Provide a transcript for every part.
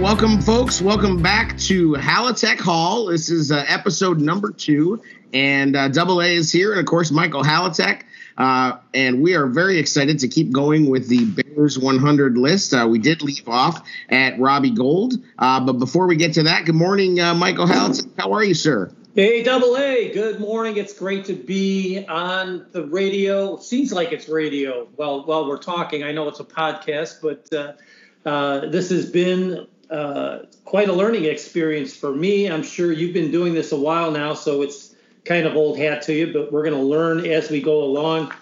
welcome, folks. Welcome back to Halatek Hall. This is uh, episode number two, and uh, Double A is here, and of course, Michael Halatek. Uh, and we are very excited to keep going with the Bears 100 list. Uh, we did leave off at Robbie Gould, uh, but before we get to that, good morning, uh, Michael Halatek. How are you, sir? Hey, Double A. Good morning. It's great to be on the radio. Seems like it's radio. Well, while we're talking, I know it's a podcast, but uh, this has been uh, quite a learning experience for me. I'm sure you've been doing this a while now, so it's kind of old hat to you, but we're going to learn as we go along.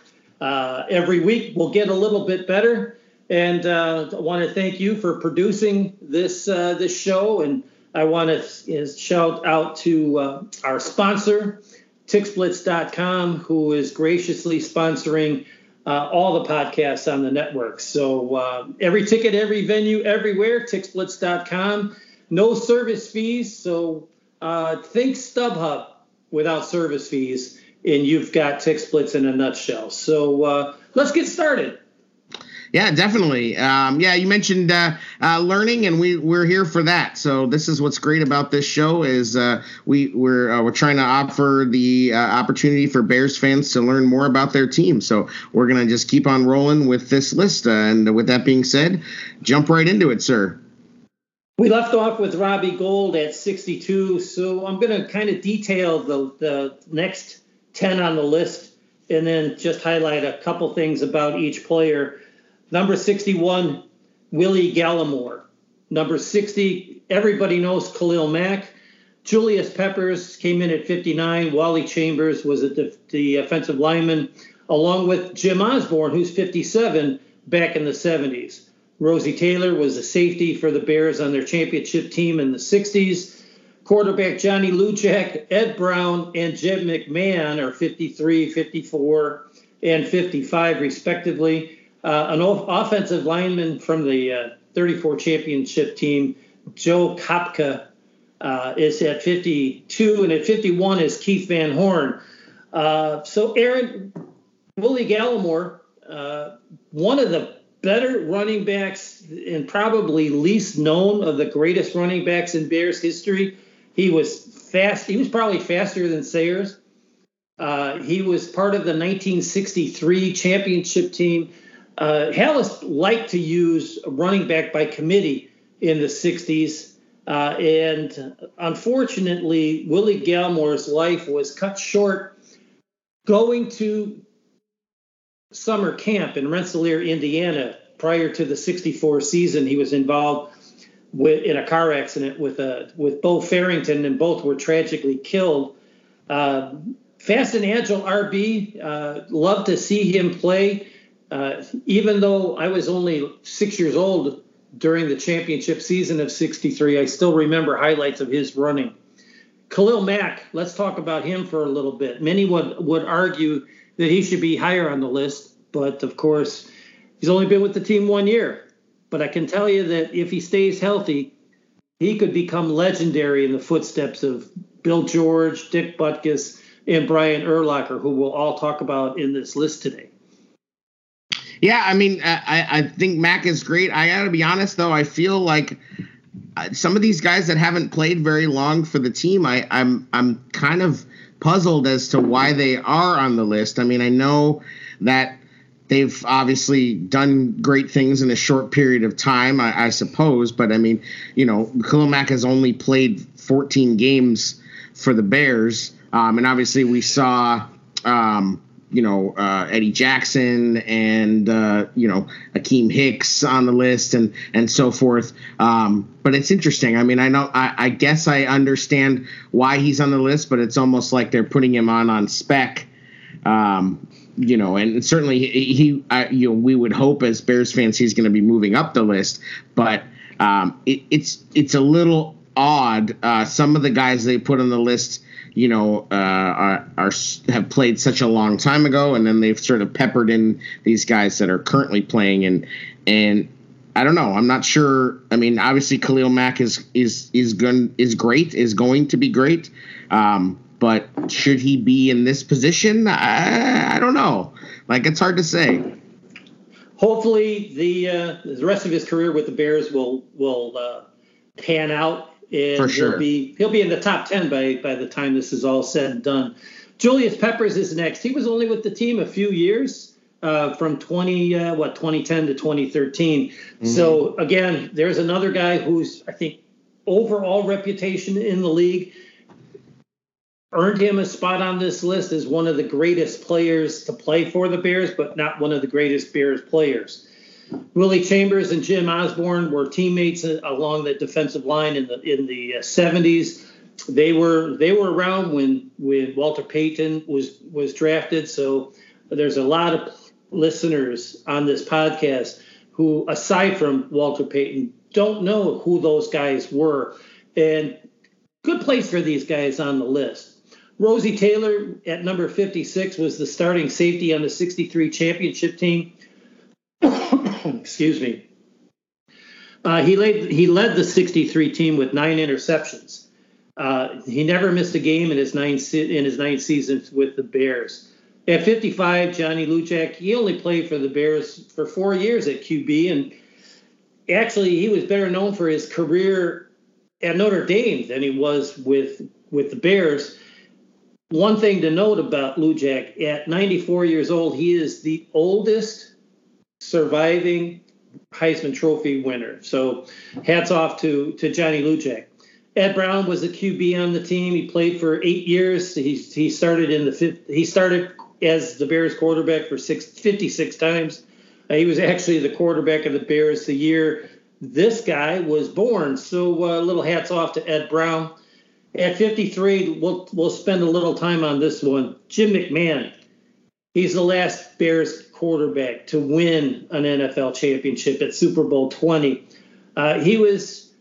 Uh, every week we'll get a little bit better. And uh, I want to thank you for producing this uh, this show. And I want to shout out to uh, our sponsor, TixBlitz.com, who is graciously sponsoring uh, all the podcasts on the network. So uh, every ticket, every venue, everywhere, TixBlitz.com. No service fees. So uh, think StubHub without service fees, and you've got TixBlitz in a nutshell. So uh, let's get started. Yeah, definitely. Um, yeah, you mentioned uh, uh, learning, and we we're here for that. So this is what's great about this show is uh, we we're uh, we're trying to offer the uh, opportunity for Bears fans to learn more about their team. So we're gonna just keep on rolling with this list. And with that being said, jump right into it, sir. We left off with Robbie Gould at 62, so I'm to kind of detail the the next 10 on the list, and then just highlight a couple things about each player. Number 61, Willie Galimore. Number 60, everybody knows Khalil Mack. Julius Peppers came in at 59. Wally Chambers was the, the offensive lineman, along with Jim Osborne, who's 57 back in the 70s. Rosie Taylor was a safety for the Bears on their championship team in the 60s. Quarterback Johnny Lujack, Ed Brown, and Jim McMahon are 53, 54, and 55, respectively. Uh, an offensive lineman from the uh, 34 championship team, Joe Kopka, uh, is at 52, and at 51 is Keith Van Horne. Uh, so, Aaron, Willie Galimore, uh, one of the better running backs and probably least known of the greatest running backs in Bears history. He was fast. He was probably faster than Sayers. Uh, he was part of the 1963 championship team uh, Halas liked to use running back by committee in the 60s. Uh, and unfortunately, Willie Galimore's life was cut short going to summer camp in Rensselaer, Indiana. Prior to the 64 season, he was involved with, in a car accident with, a, uh, with Bo Farrington, and both were tragically killed. Uh, fast and agile RB, uh, love to see him play uh, even though I was only six years old during the championship season of 63, I still remember highlights of his running. Khalil Mack, let's talk about him for a little bit. Many would, would argue that he should be higher on the list, but of course, he's only been with the team one year. But I can tell you that if he stays healthy, he could become legendary in the footsteps of Bill George, Dick Butkus, and Brian Urlacher, who we'll all talk about in this list today. Yeah, I mean, I, I think Mack is great. I got to be honest, though, I feel like uh, some of these guys that haven't played very long for the team, I, I'm I'm kind of puzzled as to why they are on the list. I mean, I know that they've obviously done great things in a short period of time, I, I suppose, but I mean, you know, Khalil has only played 14 games for the Bears, um, and obviously we saw. Um, you know uh, Eddie Jackson and uh, you know Akiem Hicks on the list and and so forth. Um, but it's interesting. I mean, I know I, I, guess I understand why he's on the list, but it's almost like they're putting him on on spec. Um, you know, and certainly he, he I, you know, we would hope as Bears fans he's going to be moving up the list, but um, it, it's it's a little odd. Uh, some of the guys they put on the list you know, uh, are, are have played such a long time ago, and then they've sort of peppered in these guys that are currently playing, and and I don't know. I'm not sure. I mean, obviously Khalil Mack is is is going is great, is going to be great. Um, but should he be in this position? I, I don't know. Like it's hard to say. Hopefully, the uh, the rest of his career with the Bears will will uh, pan out, and For sure. he'll be he'll be in the top ten by by the time this is all said and done. Julius Peppers is next. He was only with the team a few years, uh, from 20 uh, what 2010 to 2013. So again, there's another guy who's I think overall reputation in the league earned him a spot on this list as one of the greatest players to play for the Bears, but not one of the greatest Bears players. Willie Chambers and Jim Osborne were teammates uh, along the defensive line in the in the uh, 70s. They were they were around when when Walter Payton was was drafted. So there's a lot of listeners on this podcast who, aside from Walter Payton, don't know who those guys were. And good place for these guys on the list. Rosie Taylor at number 56 was the starting safety on the 63 championship team. Excuse me. Uh, he led he led the 63 team with nine interceptions. Uh, he never missed a game in his nine se- in his nine seasons with the Bears. At 55, Johnny Lujack he only played for the Bears for four years at QB, and actually he was better known for his career at Notre Dame than he was with with the Bears. One thing to note about Lujack, at 94 years old, he is the oldest surviving Heisman Trophy winner. So hats off to, to Johnny Lujack. Ed Brown was the QB on the team. He played for eight years. He, he started in the fifth, he started as the Bears quarterback for six, 56 times. Uh, he was actually the quarterback of the Bears the year this guy was born. So uh, little hats off to Ed Brown. At 53, we'll we'll spend a little time on this one. Jim McMahon. He's the last Bears quarterback to win an NFL championship at Super Bowl 20. Uh, he was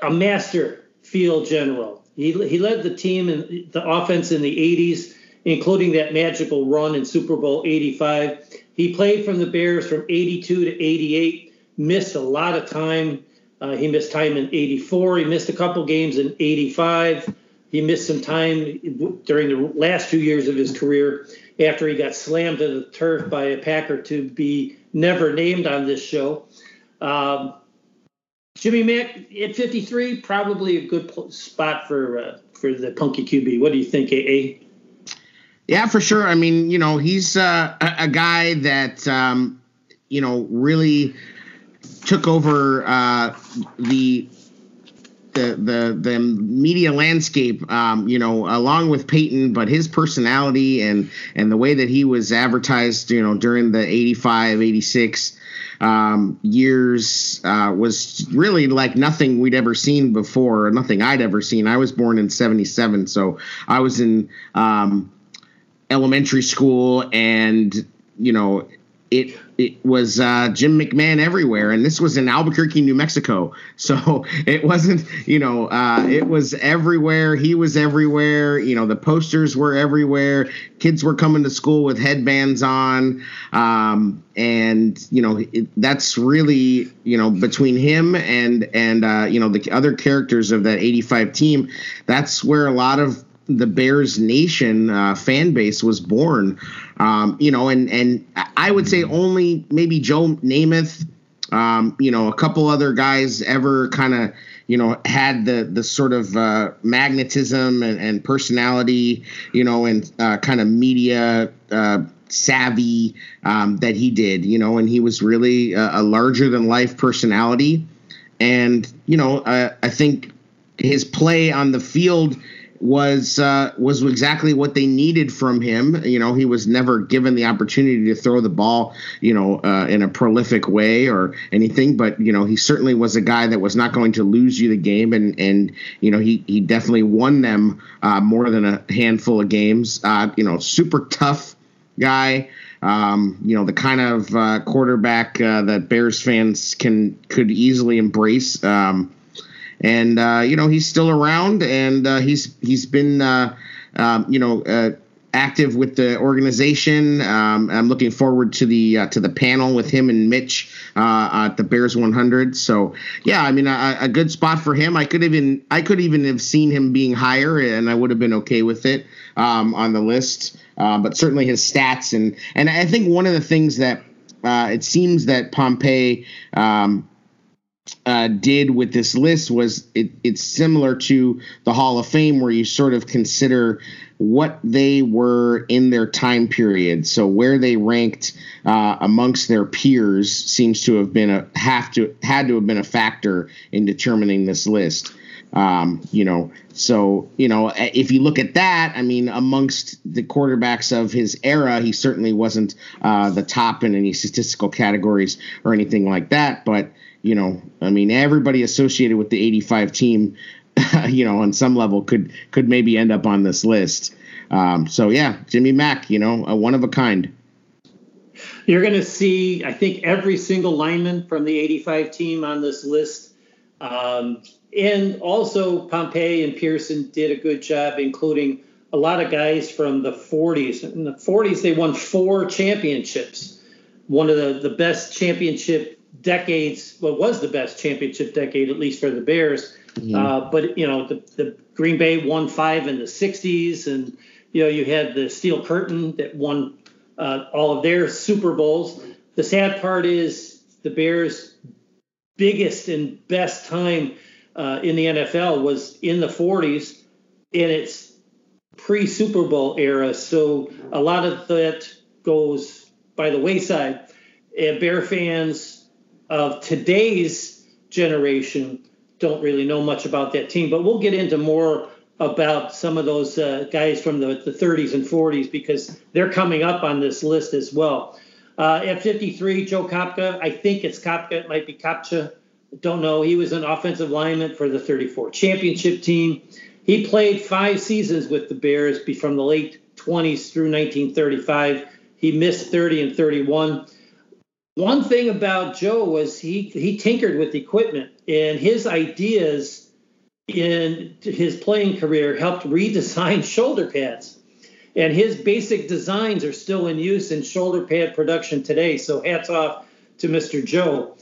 a master field general. He, he led the team in the offense in the 80s, including that magical run in Super Bowl 85. He played from the Bears from 82 to 88, missed a lot of time. Uh, he missed time in 84. He missed a couple games in 85. He missed some time during the last two years of his career after he got slammed to the turf by a Packer to be never named on this show. Um, Jimmy Mack at 53, probably a good spot for uh, for the punky QB. What do you think, AA? Yeah, for sure. I mean, you know, he's uh, a, guy that um, you know really took over uh, the the the the media landscape. Um, you know, along with Payton, but his personality and and the way that he was advertised, you know, during the 85, 86 um, years uh, was really like nothing we'd ever seen before, or nothing I'd ever seen. I was born in 77, so I was in um, elementary school and, you know, it it was uh, Jim McMahon everywhere, and this was in Albuquerque, New Mexico. So it wasn't, you know, uh, it was everywhere. He was everywhere. You know, the posters were everywhere. Kids were coming to school with headbands on, um, and you know, it, that's really, you know, between him and and uh, you know the other characters of that '85 team, that's where a lot of the Bears Nation uh, fan base was born. Um, you know, and and I would say only maybe Joe Namath, um, you know, a couple other guys ever kind of you know had the the sort of uh, magnetism and, and personality, you know, and uh, kind of media. Uh, savvy um, that he did you know and he was really a, a larger than life personality and you know uh, i think his play on the field was uh, was exactly what they needed from him. You know, he was never given the opportunity to throw the ball, you know, uh, in a prolific way or anything. But you know, he certainly was a guy that was not going to lose you the game, and and you know, he he definitely won them uh, more than a handful of games. Uh, you know, super tough guy. Um, you know, the kind of uh, quarterback uh, that Bears fans can could easily embrace. Um, and uh, you know he's still around, and uh, he's he's been uh, um, you know uh, active with the organization. Um, I'm looking forward to the uh, to the panel with him and Mitch uh, at the Bears 100. So yeah, I mean a, a good spot for him. I could even I could even have seen him being higher, and I would have been okay with it um, on the list. but certainly his stats and and I think one of the things that it seems that Pompei. Um, uh, did with this list was it, it's similar to the Hall of Fame, where you sort of consider what they were in their time period. So where they ranked uh, amongst their peers seems to have been a have to had to have been a factor in determining this list. Um, you know, so you know, if you look at that, I mean, amongst the quarterbacks of his era, he certainly wasn't uh, the top in any statistical categories or anything like that. But you know, I mean, everybody associated with the '85 team, you know, on some level could could maybe end up on this list. Um, so yeah, Jimmy Mack, you know, a one of a kind. You're going to see, I think, every single lineman from the '85 team on this list. Um, and also Pompei and Pierson did a good job, including a lot of guys from the 40s. In the 40s, they won four championships. One of the, the best championship decades, well, was the best championship decade, at least for the Bears. Mm-hmm. Uh, but, you know, the, the Green Bay won five in the 60s, and, you know, you had the Steel Curtain that won uh, all of their Super Bowls. The sad part is the Bears' biggest and best time – uh, in the NFL was in the 40s in its pre Super Bowl era. So a lot of that goes by the wayside. And Bear fans of today's generation don't really know much about that team, but we'll get into more about some of those uh, guys from the, the 30s and 40s because they're coming up on this list as well. Uh, at 53, Joe Kopka, I think it's Kopka, it might be Kopcha. Don't know. He was an offensive lineman for the 34 championship team. He played five seasons with the Bears from the late 20s through 1935. He missed 30 and 31. One thing about Joe was he he tinkered with equipment, and his ideas in his playing career helped redesign shoulder pads. And his basic designs are still in use in shoulder pad production today. So hats off to Mr. Joe.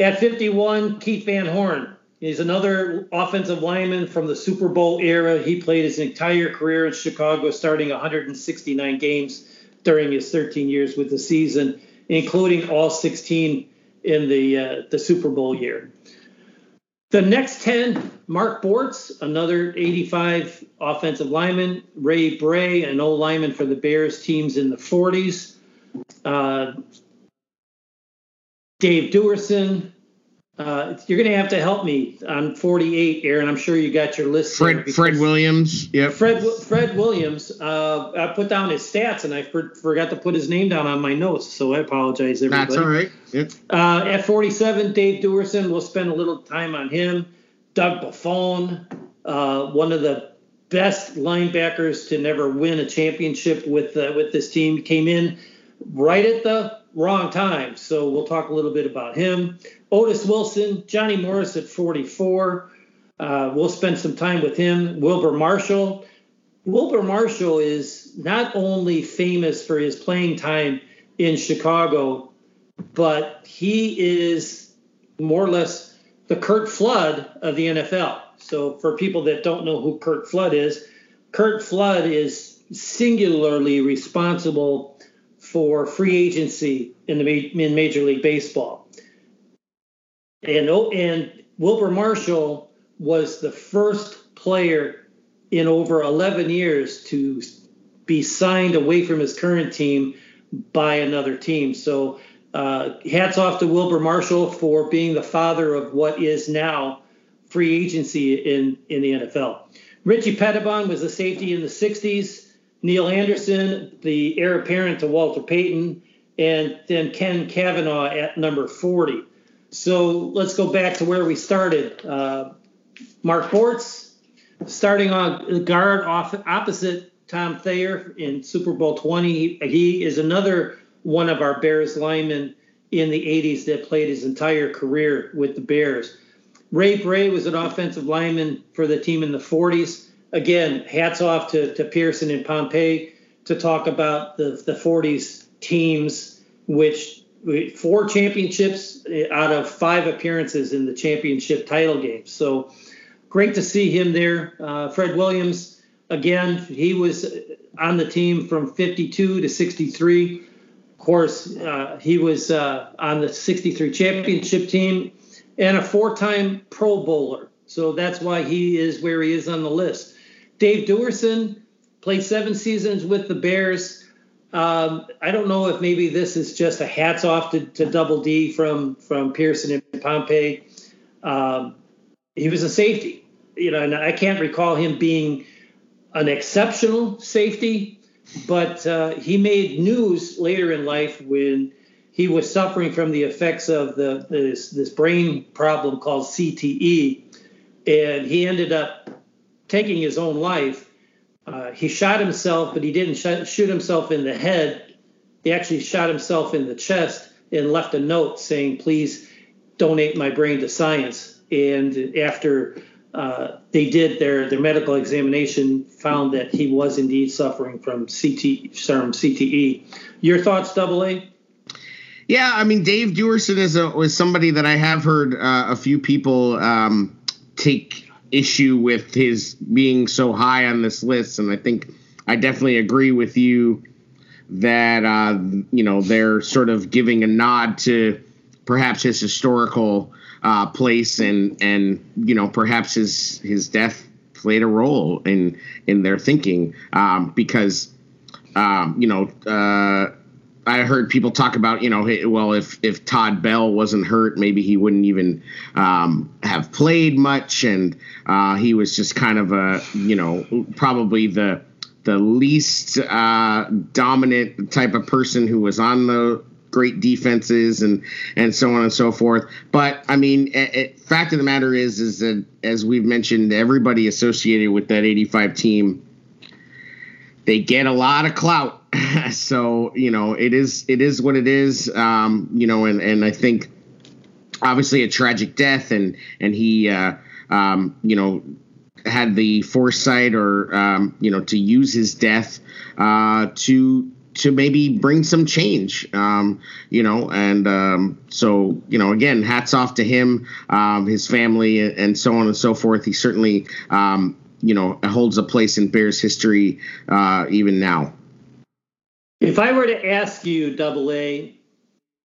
At 51, Keith Van Horne. He's another offensive lineman from the Super Bowl era. He played his entire career in Chicago, starting 169 games during his 13 years with the season, including all 16 in the uh, the Super Bowl year. The next 10, Mark Bortz, another 85 offensive lineman, Ray Bray, an old lineman for the Bears teams in the 40s. Uh, Dave Duerson. Uh, you're going to have to help me on 48, Aaron. I'm sure you got your list. Fred Fred Williams. Yep. Fred Fred Williams. Uh, I put down his stats and I for, forgot to put his name down on my notes, so I apologize, everybody. That's all right. Yep. Uh, at 47, Dave Duerson. We'll spend a little time on him. Doug Buffone, uh, one of the best linebackers to never win a championship with uh, with this team, came in right at the wrong time. So we'll talk a little bit about him. Otis Wilson, Johnny Morris at 44. Uh, we'll spend some time with him. Wilber Marshall. Wilber Marshall is not only famous for his playing time in Chicago, but he is more or less the Curt Flood of the NFL. So for people that don't know who Curt Flood is, Curt Flood is singularly responsible for free agency in the in Major League Baseball. And and Wilber Marshall was the first player in over 11 years to be signed away from his current team by another team. So uh, hats off to Wilber Marshall for being the father of what is now free agency in, in the NFL. Richie Petitbon was a safety in the 60s. Neal Anderson, the heir apparent to Walter Payton, and then Ken Kavanaugh at number 40. So let's go back to where we started. Uh, Mark Bortz, starting on guard off, opposite Tom Thayer in Super Bowl 20. He is another one of our Bears linemen in the 80s that played his entire career with the Bears. Ray Bray was an offensive lineman for the team in the 40s again, hats off to, to Pierson and Pompei to talk about the, the 40s teams, which four championships out of five appearances in the championship title game. So great to see him there. Uh, Fred Williams, again, he was on the team from 52 to 63. Of course, uh, he was uh, on the 63 championship team. and a four-time Pro Bowler. So that's why he is where he is on the list. Dave Duerson played seven seasons with the Bears. Um, I don't know if maybe this is just a hats off to, to Double D from from Pierson and Pompei. Um, he was a safety, you know, and I can't recall him being an exceptional safety, but uh, he made news later in life when he was suffering from the effects of the this, this brain problem called CTE, and he ended up taking his own life. Uh, he shot himself, but he didn't sh- shoot himself in the head. He actually shot himself in the chest and left a note saying, "Please donate my brain to science." and after uh, they did their their medical examination, found that he was indeed suffering from CT CTE. Your thoughts, Double A? Yeah, I mean, Dave Duerson is a, was somebody that I have heard uh, a few people um, take issue with his being so high on this list, and I think I definitely agree with you that uh, you know they're sort of giving a nod to perhaps his historical uh, place, and and you know perhaps his his death played a role in in their thinking um, because um, you know. Uh, I heard people talk about, you know, well, if if Todd Bell wasn't hurt, maybe he wouldn't even um, have played much, and uh, he was just kind of a, you know, probably the the least uh, dominant type of person who was on the great defenses and and so on and so forth. But I mean, it, it, fact of the matter is is that as we've mentioned, everybody associated with that 85 team, they get a lot of clout. so you know, it is it is what it is. Um, you know, and and I think obviously a tragic death, and and he uh, um, you know had the foresight or um, you know to use his death uh, to to maybe bring some change, um, you know, and um, so you know, again, hats off to him, um, his family, and so on and so forth. He certainly, um, you know, holds a place in Bears history uh, even now. If I were to ask you, Double A,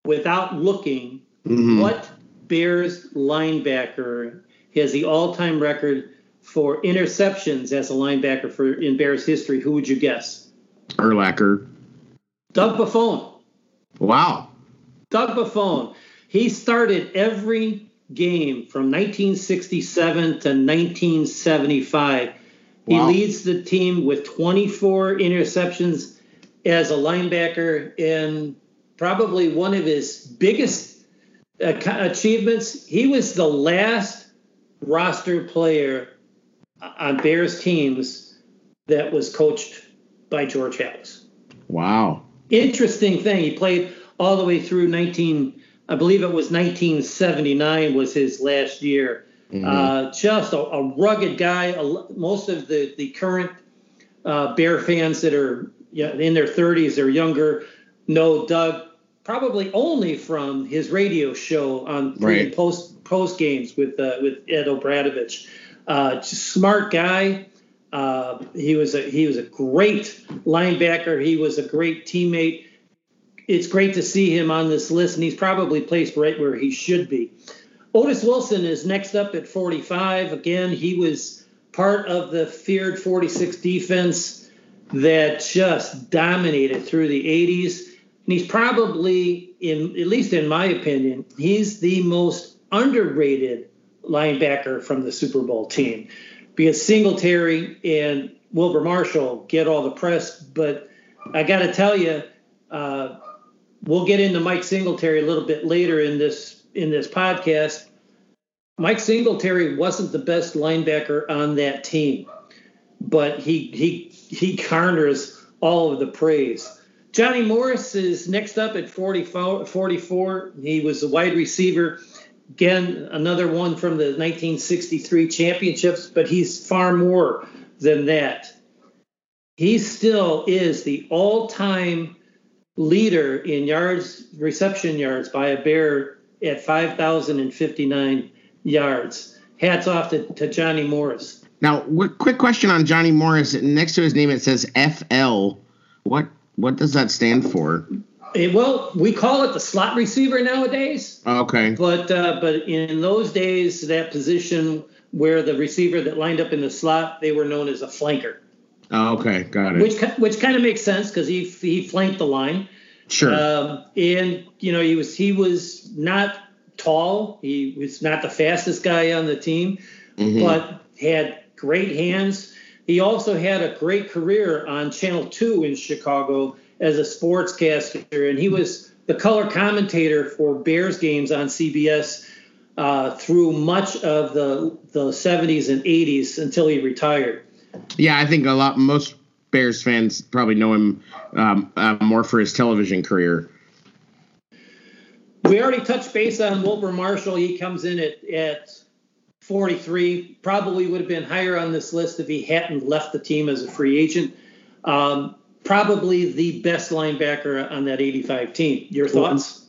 without looking, mm-hmm. what Bears linebacker has the all-time record for interceptions as a linebacker for in Bears history? Who would you guess? Urlacher. Doug Buffone. Wow. Doug Buffone. He started every game from 1967 to 1975. Wow. He leads the team with 24 interceptions as a linebacker, and probably one of his biggest uh, achievements. He was the last roster player on Bears teams that was coached by George Halas. Wow interesting thing. He played all the way through 19, I believe it was 1979 was his last year. Mm-hmm. Uh, just a, a, rugged guy. Most of the the current uh, Bear fans that are in their 30s or younger know Doug probably only from his radio show on right. post post games with uh, with Ed O'Bradovich. Uh, smart guy. Uh, he was a he was a great linebacker. He was a great teammate. It's great to see him on this list, and he's probably placed right where he should be. Otis Wilson is next up at 45. Again, he was part of the feared 46 defense that just dominated through the 80s. And he's probably, in at least in my opinion, he's the most underrated linebacker from the Super Bowl team because Singletary and Wilber Marshall get all the press, but I got to tell you, uh, we'll get into Mike Singletary a little bit later in this in this podcast. Mike Singletary wasn't the best linebacker on that team, but he he he garners all of the praise. Johnny Morris is next up at 44. 44. He was a wide receiver Again, another one from the 1963 championships, but he's far more than that. He still is the all time leader in yards, reception yards by a bear at 5,059 yards. Hats off to, to Johnny Morris. Now, what, quick question on Johnny Morris. Next to his name, it says FL. What what does that stand for? Eh, well, we call it the slot receiver nowadays. Okay. But uh, but in those days, that position where the receiver that lined up in the slot, they were known as a flanker. Oh, okay, got it. Which which kind of makes sense because he he flanked the line. Sure. Um, and you know he was he was not tall. He was not the fastest guy on the team, Mhm. but had great hands. He also had a great career on Channel Two in Chicago as a sportscaster, and he was the color commentator for Bears games on CBS uh, through much of the the 70s and 80s until he retired. Yeah, I think a lot most Bears fans probably know him um, uh, more for his television career. We already touched base on Wilber Marshall. He comes in at, at 43. Probably would have been higher on this list if he hadn't left the team as a free agent. Um, probably the best linebacker on that 85 team. Your thoughts?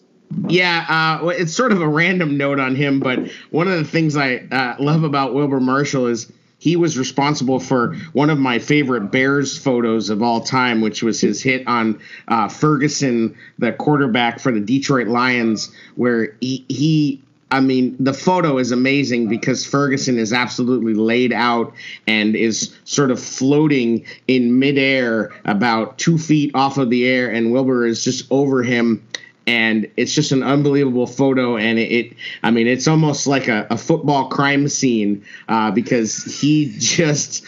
Yeah, uh, well, it's sort of a random note on him, but one of the things I uh, love about Wilber Marshall is he was responsible for one of my favorite Bears photos of all time, which was his hit on uh, Ferguson, the quarterback for the Detroit Lions, where he, he I mean, the photo is amazing because Ferguson is absolutely laid out and is sort of floating in midair about two feet off of the air, and Wilber is just over him. And it's just an unbelievable photo, and it, I mean, it's almost like a, a football crime scene uh, because he just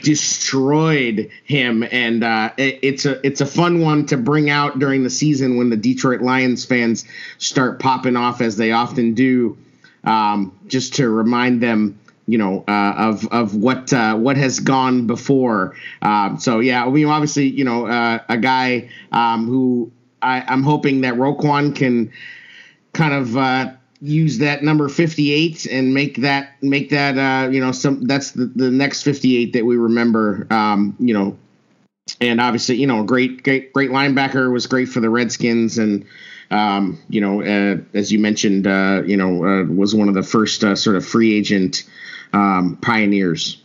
destroyed him and uh, it, it's a it's a fun one to bring out during the season when the Detroit Lions fans start popping off as they often do um, just to remind them you know uh, of of what uh, what has gone before. Um, so yeah we obviously you know uh, a guy um, who I, I'm hoping that Roquan can kind of uh, use that number 58 and make that make that uh, you know some that's the, the next 58 that we remember um, you know and obviously you know great great great linebacker was great for the Redskins and um, you know uh, as you mentioned uh, you know uh, was one of the first uh, sort of free agent um, pioneers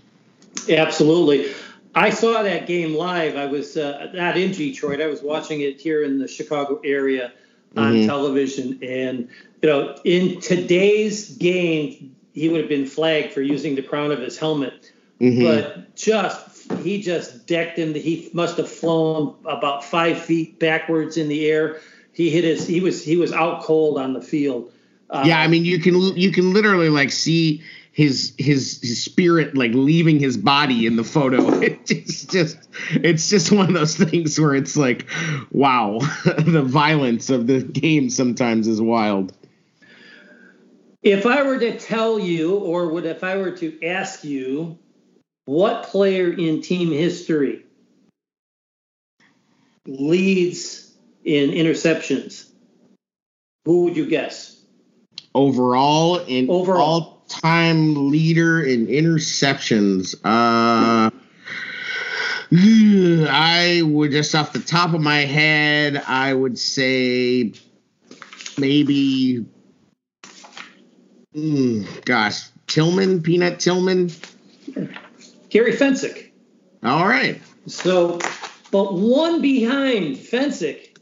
Absolutely. I saw that game live. I was uh, not in Detroit. I was watching it here in the Chicago area on Mhm. television. And, you know, in today's game, he would have been flagged for using the crown of his helmet. Mhm. But just, he just decked him. He must have flown about five feet backwards in the air. He hit his, he was, he was out cold on the field. Uh, yeah i mean you can you can literally like see his his his spirit like leaving his body in the photo it's just it's just one of those things where it's like wow the violence of the game sometimes is wild If I were to tell you, or would if I were to ask you, what player in team history leads in interceptions, who would you guess? overall in Overall. all time leader in interceptions uh I would just off the top of my head, I would say maybe, mm, gosh, Tillman, Peanut Tillman. Gary Fencik. All right. So, but one behind Fencik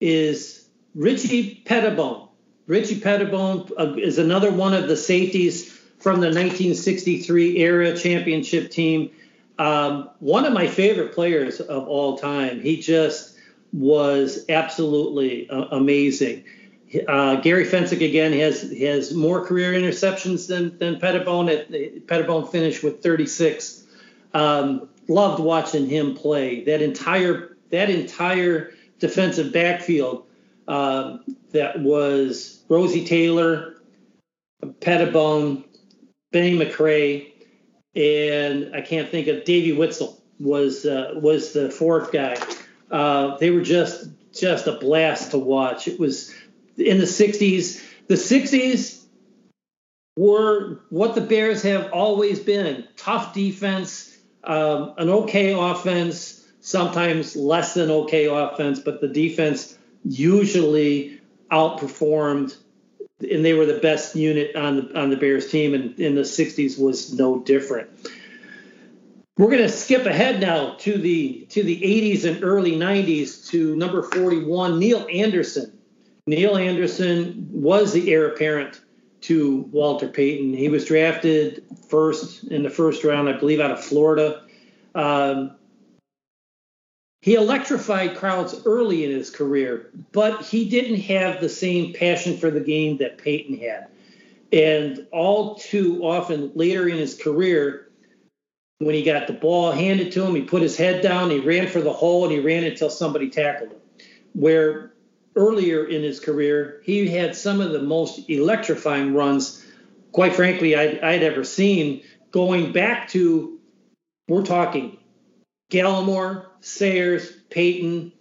is Richie Petitbon. Richie Petitbon uh, is another one of the safeties from the 1963 era championship team. Um, one of my favorite players of all time. He just was absolutely uh, amazing. Uh, Gary Fencik again has has more career interceptions than than Petitbon. At, Petitbon finished with 36. Um, loved watching him play. That entire that entire defensive backfield um, that was Rosie Taylor, Petitbon, Benny McRae, and I can't think of Davey Whitsell was uh, was the fourth guy. Uh, they were just just a blast to watch. It was in the 60s. The 60s were what the Bears have always been: tough defense, um, an okay offense, sometimes less than okay offense, but the defense usually outperformed and they were the best unit on the on the Bears team, and in the '60s was no different. We're going to skip ahead now to the to the 80s and early 90s to number 41, Neal Anderson. Neal Anderson was the heir apparent to Walter Payton. He was drafted first in the first round, I believe, out of Florida. Um, he electrified crowds early in his career, but he didn't have the same passion for the game that Payton had. And all too often later in his career, when he got the ball handed to him, he put his head down, he ran for the hole, and he ran until somebody tackled him. Where earlier in his career, he had some of the most electrifying runs, quite frankly, I'd, I'd ever seen, going back to, we're talking Galimore, Sayers, Payton,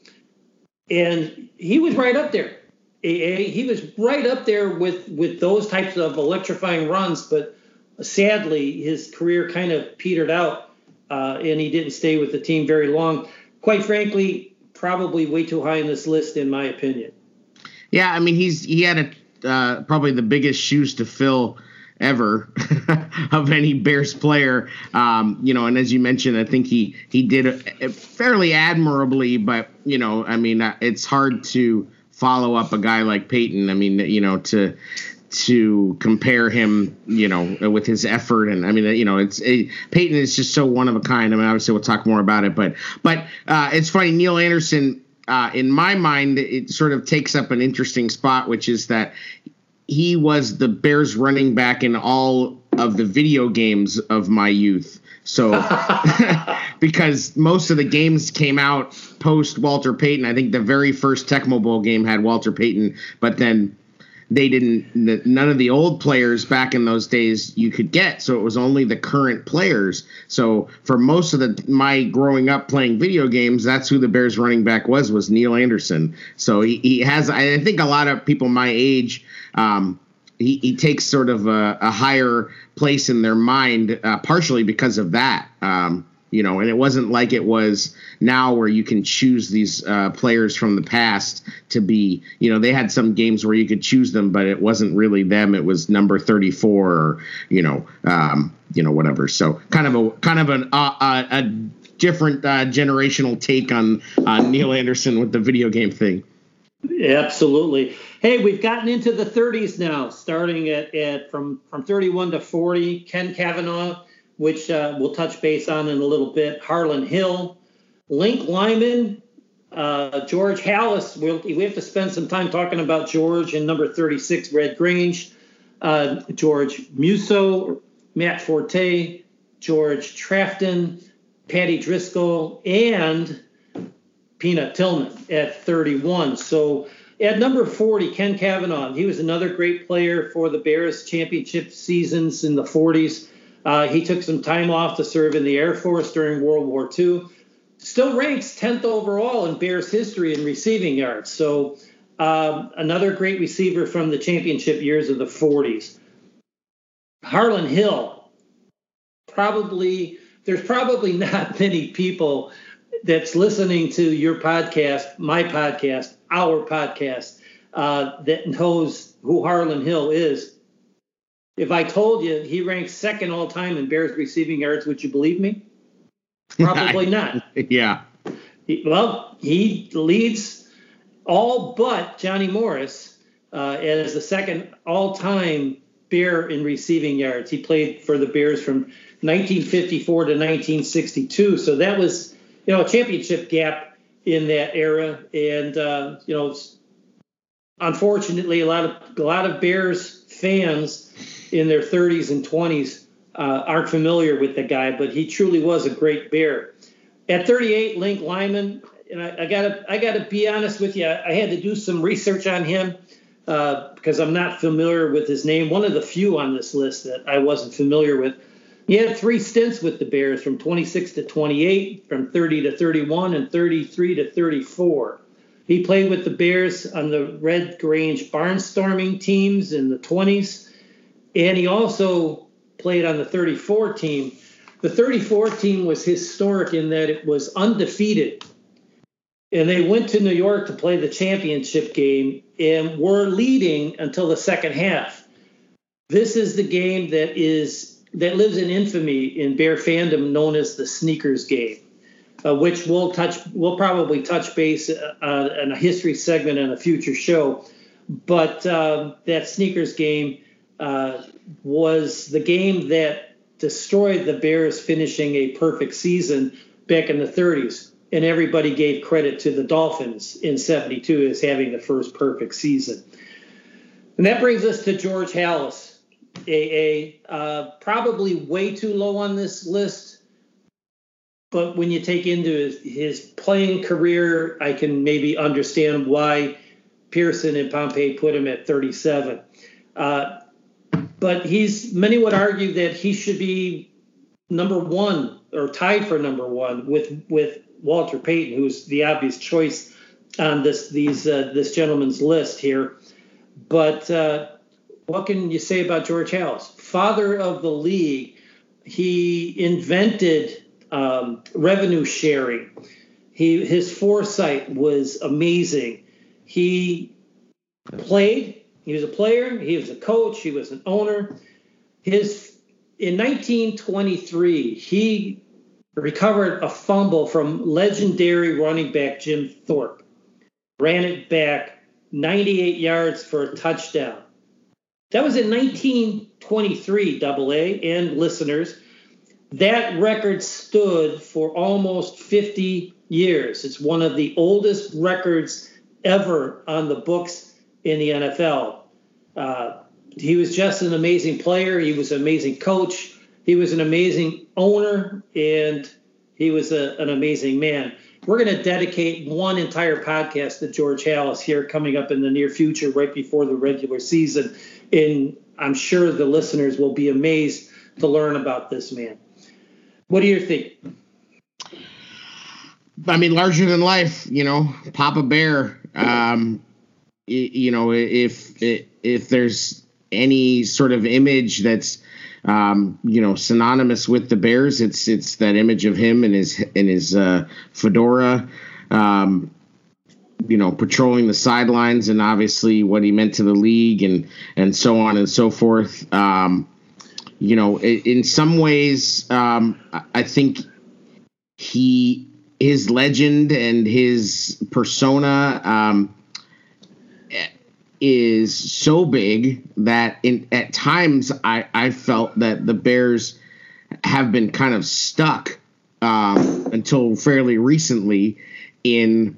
and he was right up there. He was right up there with with those types of electrifying runs, but sadly, his career kind of petered out, uh, and he didn't stay with the team very long. Quite frankly, probably way too high in this list, in my opinion. Yeah, I mean, he's he had a uh, probably the biggest shoes to fill ever of any Bears player. Um, you know, and as you mentioned, I think he he did fairly admirably. But you know, I mean, uh, it's hard to follow up a guy like Payton. I mean, you know, to to compare him, you know, with his effort and I mean, you know, it's it, Payton is just so one of a kind. I mean, obviously we'll talk more about it, but but uh, it's funny. Neal Anderson, uh, in my mind, it sort of takes up an interesting spot, which is that he was the Bears running back in all of the video games of my youth. So, because most of the games came out post Walter Payton, I think the very first Tecmo Bowl game had Walter Payton, but then they didn't none of the old players back in those days you could get. So it was only the current players. So for most of the my growing up playing video games that's who the bears running back was was neal anderson. So he, he has i think a lot of people my age um, he, he takes sort of a, a higher place in their mind uh, partially because of that um, you know, and it wasn't like it was now where you can choose these uh, players from the past to be, you know, they had some games where you could choose them, but it wasn't really them. It was number 34 or, you know, um, you know, whatever. So kind of a, kind of an, uh, uh, a different uh, generational take on Neal Anderson with the video game thing. Absolutely. Hey, we've gotten into the 30s now, starting at, at from, from 31 to 40. Ken Kavanaugh, which uh, we'll touch base on in a little bit. Harlan Hill, Link Lyman, uh, George Halas. We'll, we have to spend some time talking about George and number 36, Red Grange, uh, George Musso, Matt Forte, George Trafton, Paddy Driscoll, and Peanut Tillman at 31. So at number 40, Ken Kavanaugh. He was another great player for the Bears championship seasons in the 40s. Uh, he took some time off to serve in the Air Force during World War II. Still ranks 10th overall in Bears history in receiving yards. So um, another great receiver from the championship years of the 40s. Harlan Hill, probably there's probably not many people that's listening to your podcast, my podcast, our podcast, uh, that knows who Harlan Hill is. If I told you he ranks second all time in Bears receiving yards, would you believe me? Probably not. yeah. He, well, he leads all but Johnny Morris uh, as the second all time Bear in receiving yards. He played for the Bears from 1954 to 1962. So that was, you know, a championship gap in that era. And, uh, you know, unfortunately, a lot of a lot of Bears fans in their 30s and 20s uh, aren't familiar with the guy, but he truly was a great bear. At 38, Link Lyman, and I, I, gotta I gotta be honest with you, I, I had to do some research on him uh, because I'm not familiar with his name. One of the few on this list that I wasn't familiar with. He had three stints with the Bears from 26 to 28, from 30 to 31, and 33 to 34. He played with the Bears on the Red Grange barnstorming teams in the 20s and he also played on the 34 team. The 34 team was historic in that it was undefeated. And they went to New York to play the championship game and were leading until the second half. This is the game that is that lives in infamy in Bear fandom known as the sneakers game, uh, which we'll touch. We'll probably touch base uh, in a history segment in a future show. But uh, that sneakers game uh, was the game that destroyed the Bears, finishing a perfect season back in the 30s. And everybody gave credit to the Dolphins in 72 as having the first perfect season. And that brings us to George Halas, AA. Uh, probably way too low on this list. But when you take into his, his playing career, I can maybe understand why Pierson and Pompei put him at 37. Uh, but he's many would argue that he should be number one or tied for number one with with Walter Payton, who's the obvious choice on this these uh, this gentleman's list here. But uh, what can you say about George Halas? Father of the league, he invented um, revenue sharing. He his foresight was amazing. He played. He was a player. He was a coach. He was an owner. His in 1923 he recovered a fumble from legendary running back Jim Thorpe. Ran it back 98 yards for a touchdown. That was in 1923, double A and listeners. That record stood for almost 50 years. It's one of the oldest records ever on the books in the NFL. Uh, he was just an amazing player. He was an amazing coach. He was an amazing owner, and he was a, an amazing man. We're going to dedicate one entire podcast to George Halas here coming up in the near future, right before the regular season. And I'm sure the listeners will be amazed to learn about this man. What do you think? I mean, larger than life, you know, Papa Bear. Um, you know, if if there's any sort of image that's um, you know, synonymous with the Bears. It's it's that image of him in his in his uh, fedora, um, you know, patrolling the sidelines, and obviously what he meant to the league, and and so on and so forth. Um, you know, in, some ways, um, I think he his legend and his persona um, is so big that in at times I, I felt that the Bears have been kind of stuck um, until fairly recently in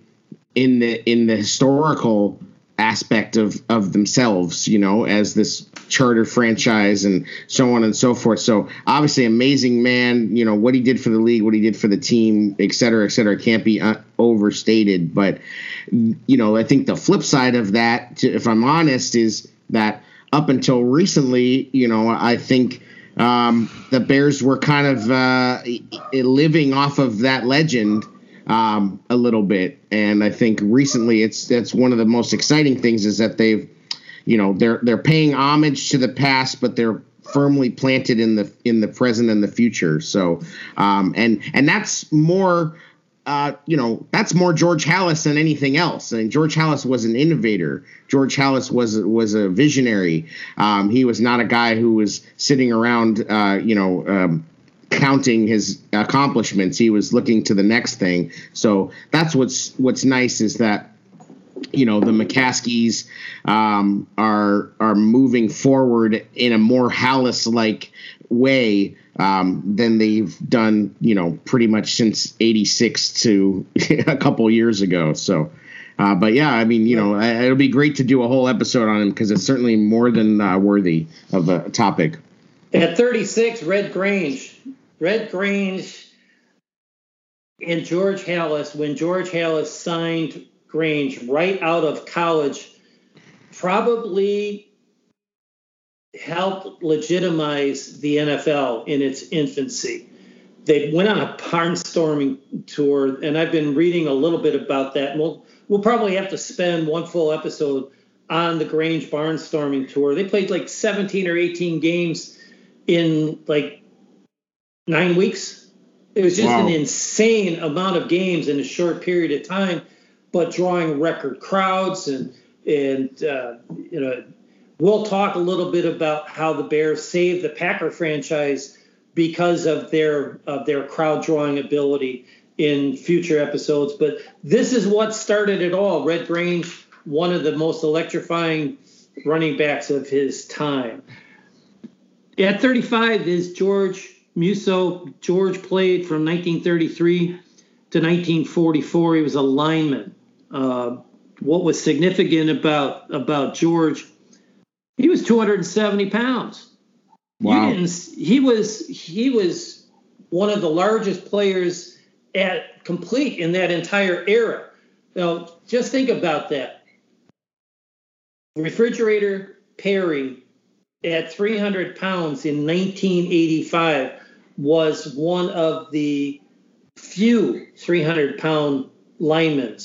in the in the historical aspect of of themselves, you know, as this charter franchise and so on and so forth. So obviously, amazing man. You know what he did for the league, what he did for the team, et cetera, et cetera, can't be uh, overstated. But you know, I think the flip side of that, if I'm honest, is that up until recently, you know, I think. Um, the Bears were kind of uh, living off of that legend um, a little bit. And I think recently it's that's one of the most exciting things is that they've, you know, they're they're paying homage to the past, but they're firmly planted in the in the present and the future. So, um, and and that's more. Uh, you know, that's more George Halas than anything else. And George Halas was an innovator. George Halas was was a visionary. Um, he was not a guy who was sitting around, uh, you know, um, counting his accomplishments. He was looking to the next thing. So that's what's what's nice is that you know the McCaskies um, are are moving forward in a more Halas like way um, than they've done you know pretty much since '86 to a couple years ago. So. Uh, but yeah, I mean, you know, it'll be great to do a whole episode on him because it's certainly more than uh, worthy of a topic. At 36, Red Grange Red Grange and George Halas, when George Halas signed Grange right out of college, probably helped legitimize the NFL in its infancy. They went on a barnstorming tour, and I've been reading a little bit about that. we'll we'll probably have to spend one full episode on the Grange barnstorming tour. They played like 17 or 18 games in like nine weeks. It was just wow. an insane amount of games in a short period of time, but drawing record crowds and and uh, you know we'll talk a little bit about how the Bears saved the Packer franchise because of their of their crowd drawing ability in future episodes. But this is what started it all. Red Grange, one of the most electrifying running backs of his time. At 35 is George Musso. George played from 1933 to 1944. He was a lineman. Uh, what was significant about about George? He was 270 pounds. Wow. He, he was he was one of the largest players at complete in that entire era. Now, just think about that. Refrigerator Perry at 300 pounds in 1985 was one of the few 300 pound linemen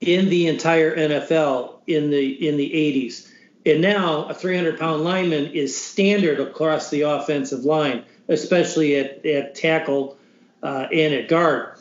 in the entire NFL in the in the 80s. And now a 300 pound lineman is standard across the offensive line, especially at, at tackle uh, and at guard.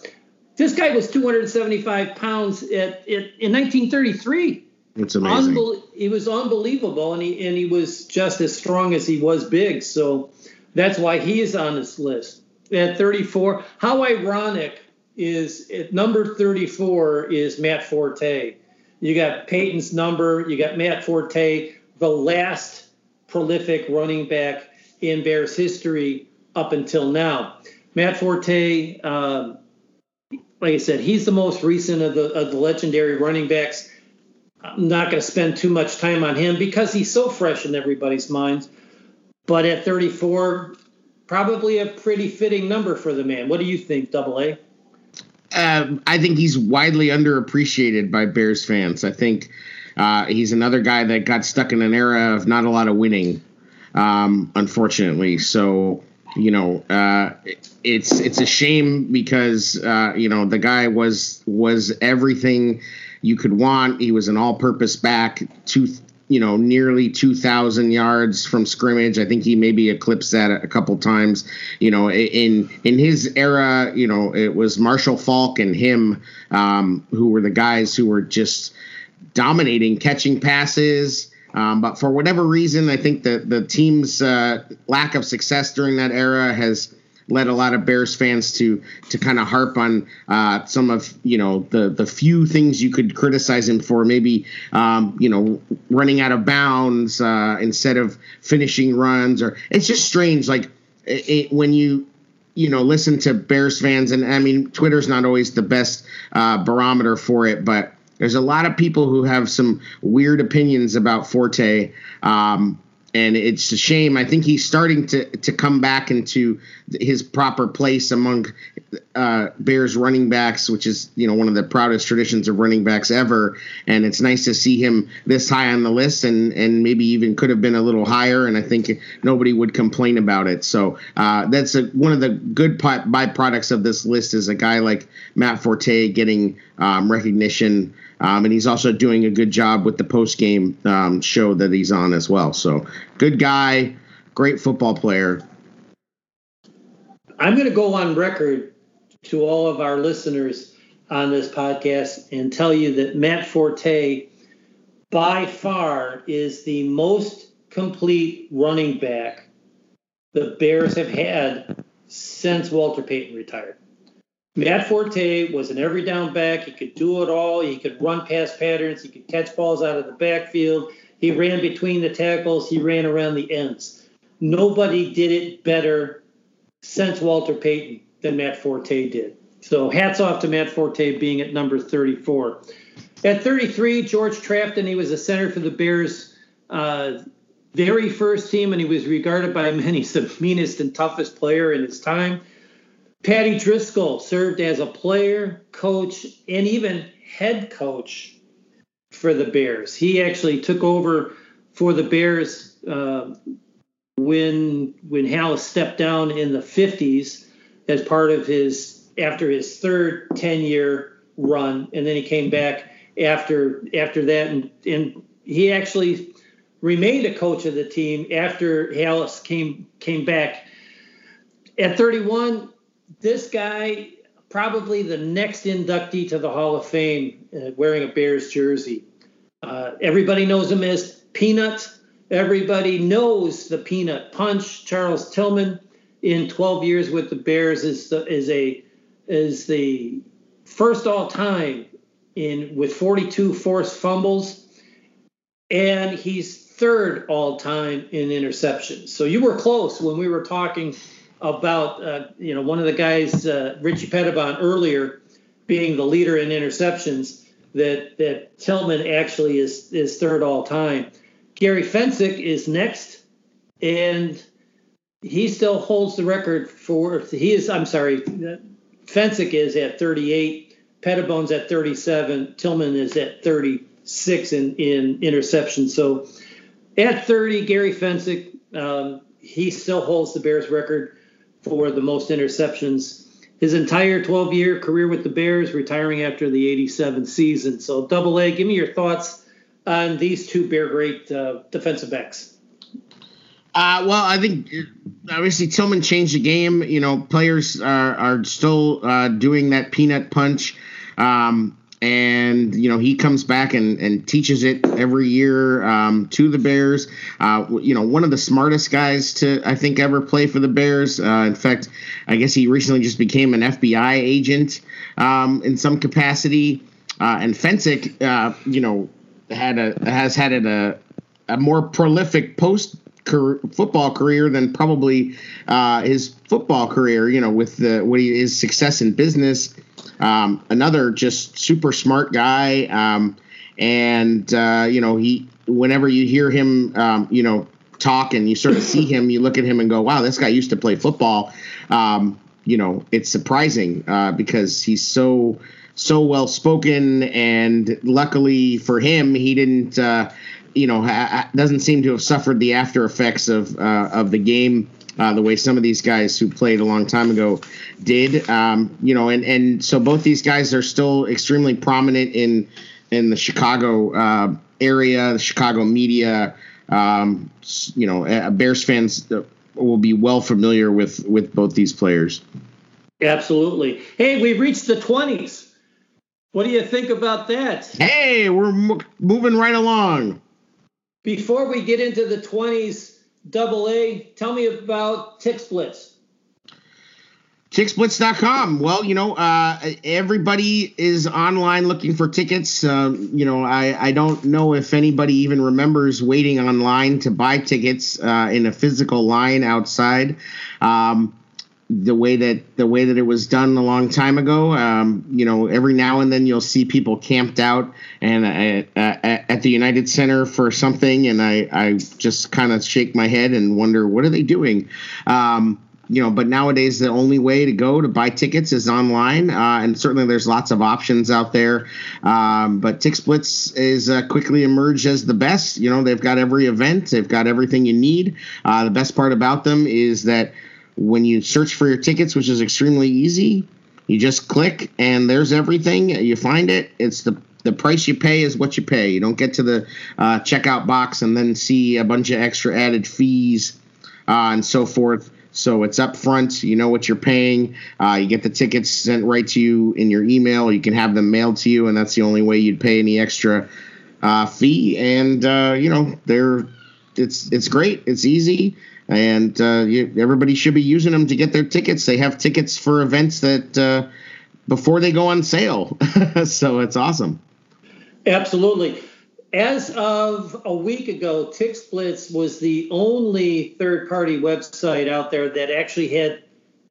This guy was 275 pounds at, at in 1933. It's amazing. Unbel- he was unbelievable, and he and he was just as strong as he was big. So that's why he is on this list at 34. How ironic is at number 34 is Matt Forte. You got Payton's number. You got Matt Forte, the last prolific running back in Bears history up until now. Matt Forte, um, like I said, he's the most recent of the, of the legendary running backs. I'm not going to spend too much time on him because he's so fresh in everybody's minds. But at 34, probably a pretty fitting number for the man. What do you think, Double A? Um, I think he's widely underappreciated by Bears fans. I think uh, he's another guy that got stuck in an era of not a lot of winning, um, unfortunately. So you know, uh, it's it's a shame because uh, you know the guy was was everything you could want. He was an all-purpose back, two you know nearly 2000 yards from scrimmage. I think he maybe eclipsed that a couple times. You know in in his era you know it was marshall faulk and him um, who were the guys who were just dominating catching passes. Um, but for whatever reason, I think that the team's uh, lack of success during that era has led a lot of Bears fans to to kind of harp on uh, some of you know the the few things you could criticize him for. Maybe um, you know running out of bounds uh, instead of finishing runs, or it's just strange. Like it, when you you know listen to Bears fans, and I mean Twitter's not always the best uh, barometer for it, but there's a lot of people who have some weird opinions about Forte. Um, and it's a shame. I think he's starting to to come back into his proper place among uh, Bears running backs, which is you know one of the proudest traditions of running backs ever. And it's nice to see him this high on the list, and and maybe even could have been a little higher. And I think nobody would complain about it. So uh, that's a, one of the good byproducts of this list is a guy like Matt Forte getting um, recognition. Um, and he's also doing a good job with the post game um, show that he's on as well. So good guy, great football player. I'm going to go on record to all of our listeners on this podcast and tell you that Matt Forte, by far, is the most complete running back the Bears have had since Walter Payton retired. Matt Forte was an every down back. He could do it all. He could run past patterns. He could catch balls out of the backfield. He ran between the tackles. He ran around the ends. Nobody did it better since Walter Payton than Matt Forte did. So hats off to Matt Forte being at number 34. At 33, George Trafton, he was a center for the Bears' uh, very first team, and he was regarded by many as the meanest and toughest player in his time. Paddy Driscoll served as a player, coach, and even head coach for the Bears. He actually took over for the Bears uh, when when Hal stepped down in the 50s as part of his after his third 10 year run, and then he came back after after that, and, and he actually remained a coach of the team after Halas came came back. At 31, this guy probably the next inductee to the Hall of Fame uh, wearing a Bears jersey. Uh, everybody knows him as Peanut. Everybody knows the peanut punch. Charles Tillman, in 12 years with the Bears, is the, is a is the first all time in with 42 forced fumbles, and he's third all time in interceptions. So you were close when we were talking about uh, you know one of the guys, uh, Richie Petitbon earlier, being the leader in interceptions. That that Tillman actually is is third all time. Gary Fencik is next, and he still holds the record for he is I'm sorry, Fencik is at 38, Petitbon's at 37, Tillman is at 36 in in interceptions. So at 30, Gary Fencik, um, he still holds the Bears record for the most interceptions. His entire 12 year career with the Bears, retiring after the 87 season. So, double A, give me your thoughts on these two Bear great uh, defensive backs. Uh, well, I think obviously Tillman changed the game. You know, players are, are still uh, doing that peanut punch. Um, and you know he comes back and, and teaches it every year um, to the Bears. Uh, you know, one of the smartest guys to I think ever play for the Bears. Uh, in fact, I guess he recently just became an FBI agent um, in some capacity. Uh, and Fencik, uh, you know, had a has had a a more prolific post football career than probably uh, his football career. You know, with the what he, his success in business. Um, another just super smart guy. Um, and, uh, you know, he, whenever you hear him, um, you know, talk and you sort of see him, you look at him and go, wow, this guy used to play football. Um, you know, it's surprising uh, because he's so, so well spoken. And luckily for him, he didn't, uh, you know, ha- doesn't seem to have suffered the after effects of, uh, of the game uh, the way some of these guys who played a long time ago did. Um, you know, and and so both these guys are still extremely prominent in in the Chicago uh, area, the Chicago media. Um, you know, Bears fans will be well familiar with with both these players. Absolutely. Hey, we've reached the twenties. What do you think about that? Hey, we're mo- moving right along. Before we get into the twenties double A. Tell me about Tick Tixblitz. Tixblitz.com. Well, you know, uh, everybody is online looking for tickets. Uh, you know, I, I don't know if anybody even remembers waiting online to buy tickets uh, in a physical line outside. Um, the way that the way that it was done a long time ago. Um, you know, every now and then you'll see people camped out and uh, uh, at the United Center for something, and I I just kind of shake my head and wonder what are they doing. Um, you know, but nowadays the only way to go to buy tickets is online, uh, and certainly there's lots of options out there. Um, but Tixblitz is uh, quickly emerged as the best. You know, they've got every event, they've got everything you need. Uh, the best part about them is that when you search for your tickets, which is extremely easy, you just click and there's everything. You find it. It's the the price you pay is what you pay. You don't get to the uh, checkout box and then see a bunch of extra added fees uh, and so forth. So it's up front. You know what you're paying. Uh, you get the tickets sent right to you in your email. You can have them mailed to you, and that's the only way you'd pay any extra uh, fee. And uh, you know they're it's it's great. It's easy and uh, you, everybody should be using them to get their tickets. They have tickets for events that uh, before they go on sale, so it's awesome. Absolutely. As of a week ago, Tixblitz was the only third-party website out there that actually had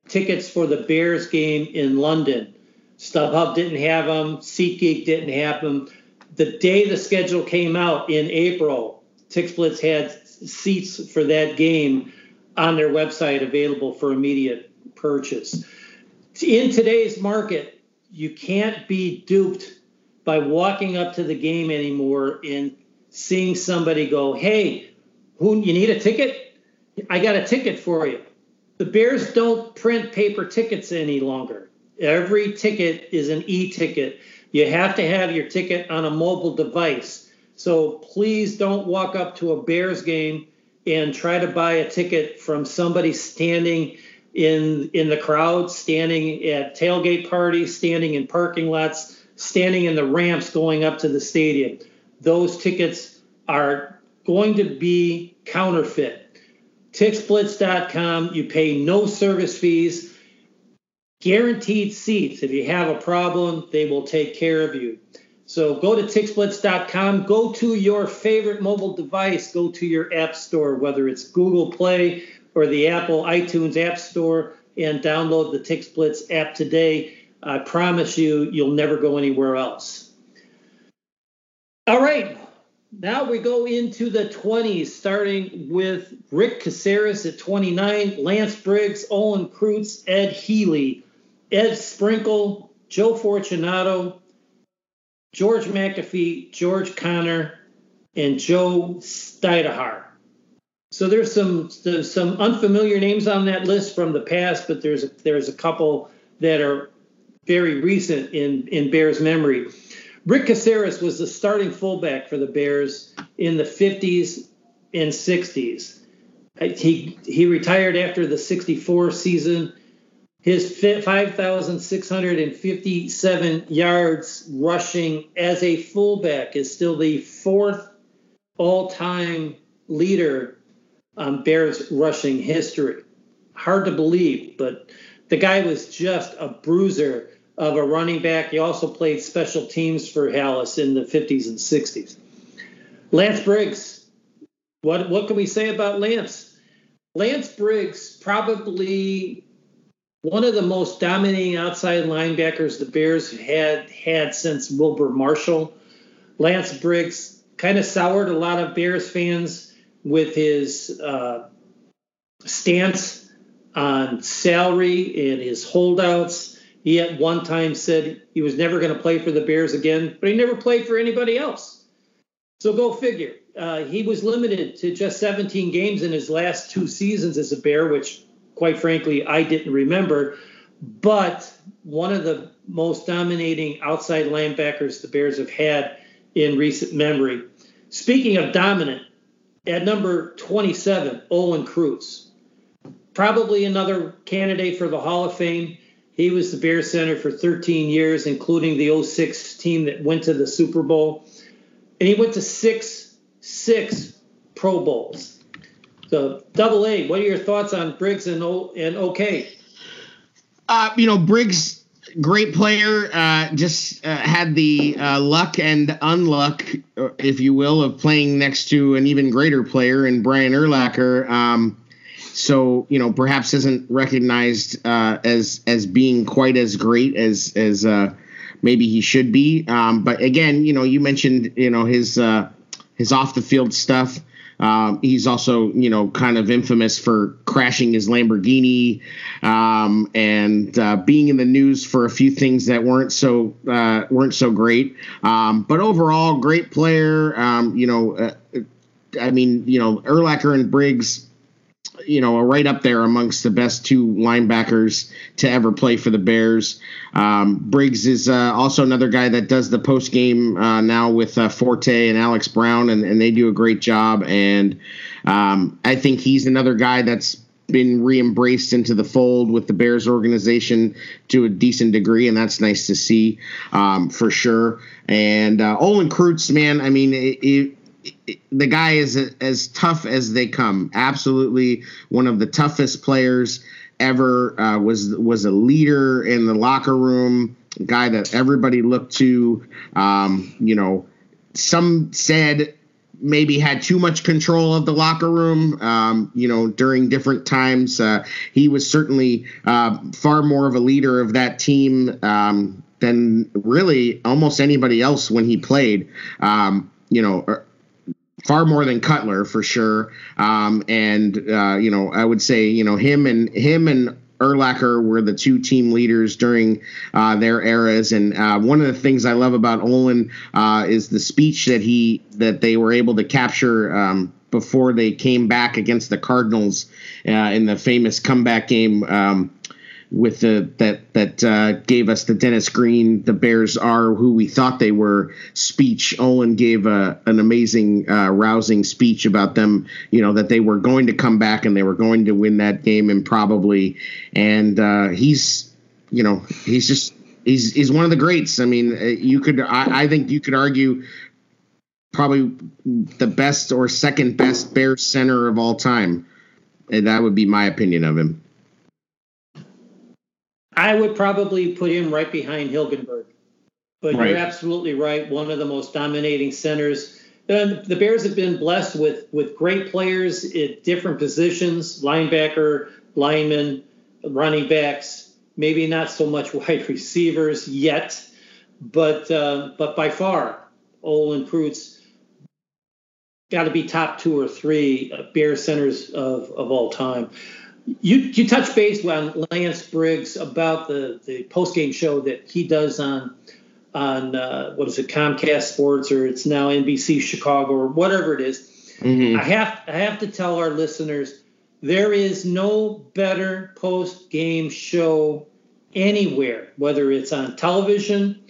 tickets for the Bears game in London. StubHub didn't have them. SeatGeek didn't have them. The day the schedule came out in April, Tixblitz had seats for that game on their website available for immediate purchase. In today's market, you can't be duped by walking up to the game anymore and seeing somebody go, "Hey, who you need a ticket? I got a ticket for you." The Bears don't print paper tickets any longer. Every ticket is an e-ticket. You have to have your ticket on a mobile device. So please don't walk up to a Bears game and try to buy a ticket from somebody standing in in the crowd, standing at tailgate parties, standing in parking lots, standing in the ramps going up to the stadium. Those tickets are going to be counterfeit. Tixblitz.com, you pay no service fees, guaranteed seats. If you have a problem, they will take care of you. So go to Tixblitz.com, go to your favorite mobile device, go to your app store, whether it's Google Play or the Apple iTunes App Store, and download the Tixblitz app today. I promise you, you'll never go anywhere else. All right, now we go into the 20s, starting with Rick Casares at 29, Lance Briggs, Olin Kreutz, Ed Healy, Ed Sprinkle, Joe Fortunato, George McAfee, George Connor, and Joe Stydahar. So there's some there's some unfamiliar names on that list from the past, but there's a, there's a couple that are very recent in in Bears memory. Rick Casares was the starting fullback for the Bears in the 50s and 60s. He he retired after the 64 season. His 5,657 yards rushing as a fullback is still the fourth all-time leader on Bears rushing history. Hard to believe, but the guy was just a bruiser of a running back. He also played special teams for Halas in the 50s and 60s. Lance Briggs, what what can we say about Lance? Lance Briggs probably one of the most dominating outside linebackers the Bears had had since Wilber Marshall. Lance Briggs kind of soured a lot of Bears fans with his uh, stance on salary and his holdouts he at one time said he was never going to play for the Bears again, but he never played for anybody else. So go figure. Uh, he was limited to just 17 games in his last two seasons as a Bear, which, quite frankly, I didn't remember. But one of the most dominating outside linebackers the Bears have had in recent memory. Speaking of dominant, at number 27, Olin Kreutz. Probably another candidate for the Hall of Fame. He was the Bears center for 13 years, including the 06 team that went to the Super Bowl. And he went to six, six Pro Bowls. So, double A, what are your thoughts on Briggs and, o- and OK? Uh, you know, Briggs, great player, uh, just uh, had the uh, luck and unluck, if you will, of playing next to an even greater player in Brian Urlacher. Um, so you know perhaps isn't recognized uh, as as being quite as great as as uh, maybe he should be. Um, but again, you know, you mentioned you know his uh, his off the field stuff. Um, he's also, you know, kind of infamous for crashing his Lamborghini um, and uh, being in the news for a few things that weren't so uh, weren't so great. Um, but overall, great player. Um, you know, uh, I mean, you know, Urlacher and Briggs you know, right up there amongst the best two linebackers to ever play for the Bears. Um, Briggs is uh, also another guy that does the post game uh, now with uh, Forte and Alex Brown, and, and, they do a great job. And um, I think he's another guy that's been re-embraced into the fold with the Bears organization to a decent degree, and that's nice to see um, for sure. And uh, Olin Kreutz, man, I mean, it, it, the guy is as tough as they come. Absolutely one of the toughest players ever. Uh, was was a leader in the locker room. A guy that everybody looked to. Um, you know, some said maybe had too much control of the locker room. Um, you know, during different times, uh, he was certainly uh, far more of a leader of that team um, than really almost anybody else when he played. Um, you know, far more than Cutler for sure. Um, and uh, you know, I would say you know him and him and Urlacher were the two team leaders during uh, their eras. And uh, one of the things I love about Olin uh, is the speech that he that they were able to capture. Um, before they came back against the Cardinals uh, in the famous comeback game, um, with the that that uh, gave us the Dennis Green, the Bears are who we thought they were speech. Olin gave a, an amazing, uh, rousing speech about them. You know that they were going to come back and they were going to win that game and probably. And uh, he's, you know, he's just he's he's one of the greats. I mean, uh, you could I, I think you could argue probably the best or second best Bears center of all time. And that would be my opinion of him. I would probably put him right behind Hilgenberg. But right. you're absolutely right. One of the most dominating centers. And the Bears have been blessed with with great players at different positions: linebacker, lineman, running backs. Maybe not so much wide receivers yet, but uh, but by far, Olin Kreutz got to be top two or three Bear centers of, of all time. You you touch base on Lance Briggs about the the post game show that he does on on uh, what is it Comcast Sports or it's now NBC Chicago or whatever it is. Mm-hmm. I have I have to tell our listeners there is no better post game show anywhere, whether it's on television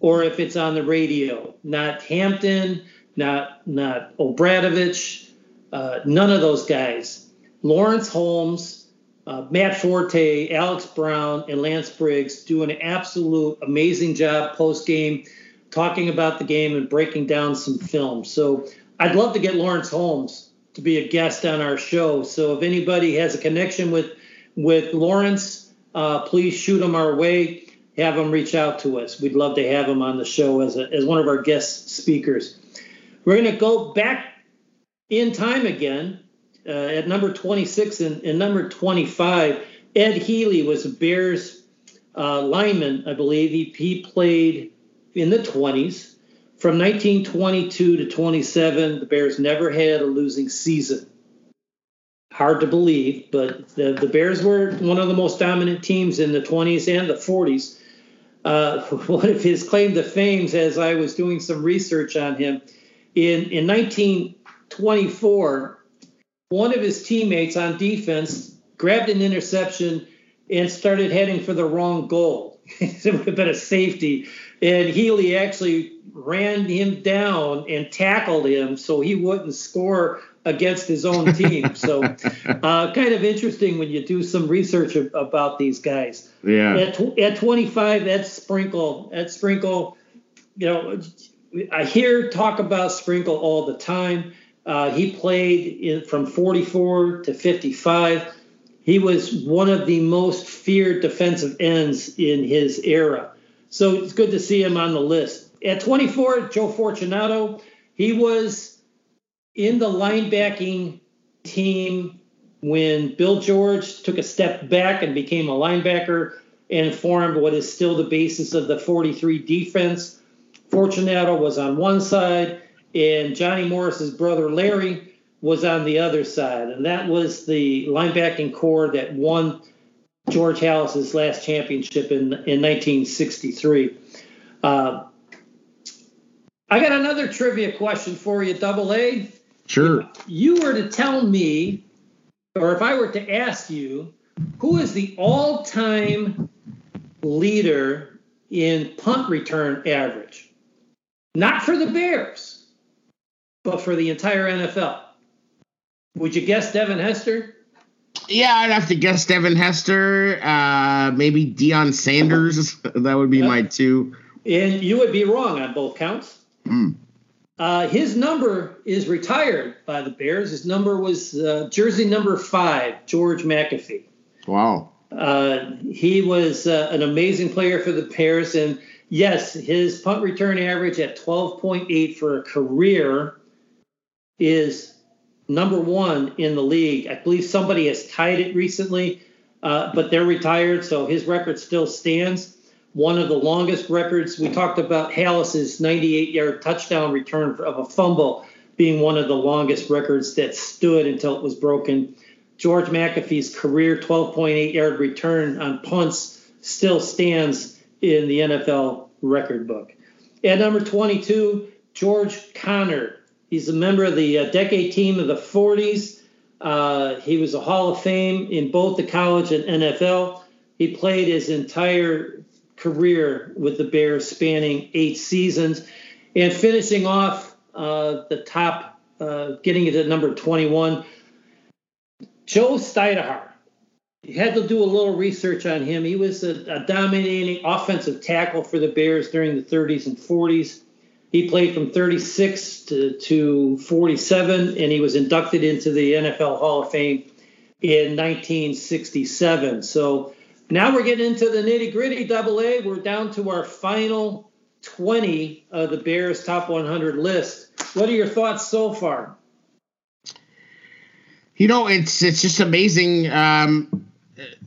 or if it's on the radio. Not Hampton, not not Obradovich, uh, none of those guys. Lawrence Holmes, uh, Matt Forte, Alex Brown, and Lance Briggs do an absolute amazing job post game, talking about the game and breaking down some film. So I'd love to get Lawrence Holmes to be a guest on our show. So if anybody has a connection with with Lawrence, uh, please shoot him our way. Have him reach out to us. We'd love to have him on the show as, a, as one of our guest speakers. We're going to go back in time again uh, at number 26 and, and, number 25. Ed Healy was a Bears uh, lineman, I believe. He, he played in the 20s. From 1922 to 27, the Bears never had a losing season. Hard to believe, but the, the Bears were one of the most dominant teams in the 20s and the 40s. Uh, one of his claim to fame, as I was doing some research on him, in, in 1924, one of his teammates on defense grabbed an interception and started heading for the wrong goal. it would have been a safety. And Healy actually ran him down and tackled him so he wouldn't score against his own team. so, uh, kind of interesting when you do some research about these guys. Yeah. At, at 25, Ed Sprinkle, Ed Sprinkle, you know, I hear talk about Sprinkle all the time. Uh, he played in, from 44 to 55. He was one of the most feared defensive ends in his era. So it's good to see him on the list. At 24, Joe Fortunato, he was in the linebacking team when Bill George took a step back and became a linebacker and formed what is still the basis of the 43 defense. Fortunato was on one side, and Johnny Morris's brother Larry was on the other side. And that was the linebacking core that won George Halas's last championship in, in 1963. Uh, I got another trivia question for you, Double A. Sure. If you were to tell me, or if I were to ask you, who is the all time leader in punt return average? Not for the Bears, but for the entire NFL. Would you guess Devin Hester? Yeah, I'd have to guess Devin Hester, uh, maybe Deion Sanders. that would be yep. my two. And you would be wrong on both counts. Mm. Uh, his number is retired by the Bears. His number was uh, jersey number five, George McAfee. Wow. Uh, he was uh, an amazing player for the Bears, and yes, his punt return average at 12.8 for a career is number one in the league. I believe somebody has tied it recently, uh, but they're retired, so his record still stands. One of the longest records. We talked about Halas's 98-yard touchdown return of a fumble being one of the longest records that stood until it was broken. George McAfee's career 12.8 yard return on punts still stands in the NFL record book. At number 22, George Connor. He's a member of the uh, decade team of the 40s. Uh, he was a Hall of Fame in both the college and NFL. He played his entire career with the Bears, spanning eight seasons, and finishing off uh, the top, uh, getting at number 21. Joe Stydahar you had to do a little research on him. He was a, a, dominating offensive tackle for the Bears during the 30s and 40s. He played from 36 to, to 47, and he was inducted into the NFL Hall of Fame in 1967. So now we're getting into the nitty gritty double A. We're down to our final 20 of the Bears top 100 list. What are your thoughts so far? You know, it's it's just amazing um,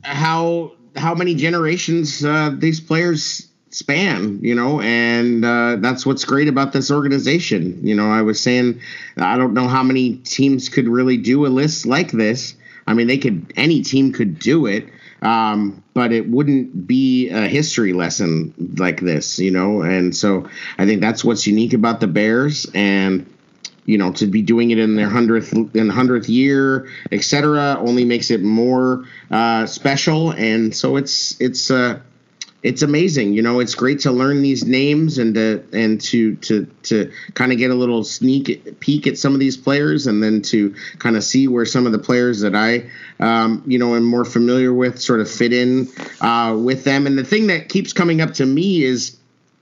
how how many generations uh, these players span, you know, and uh, that's what's great about this organization. You know, I was saying I don't know how many teams could really do a list like this. I mean, they could any team could do it, um, but it wouldn't be a history lesson like this, you know. And so I think that's what's unique about the Bears, and you know, to be doing it in their hundredth in hundredth year, etc., only makes it more uh, special. And so it's it's uh, it's amazing. You know, it's great to learn these names and to and to to to kind of get a little sneak peek at some of these players, and then to kind of see where some of the players that I, um, you know, am more familiar with sort of fit in uh, with them. And the thing that keeps coming up to me is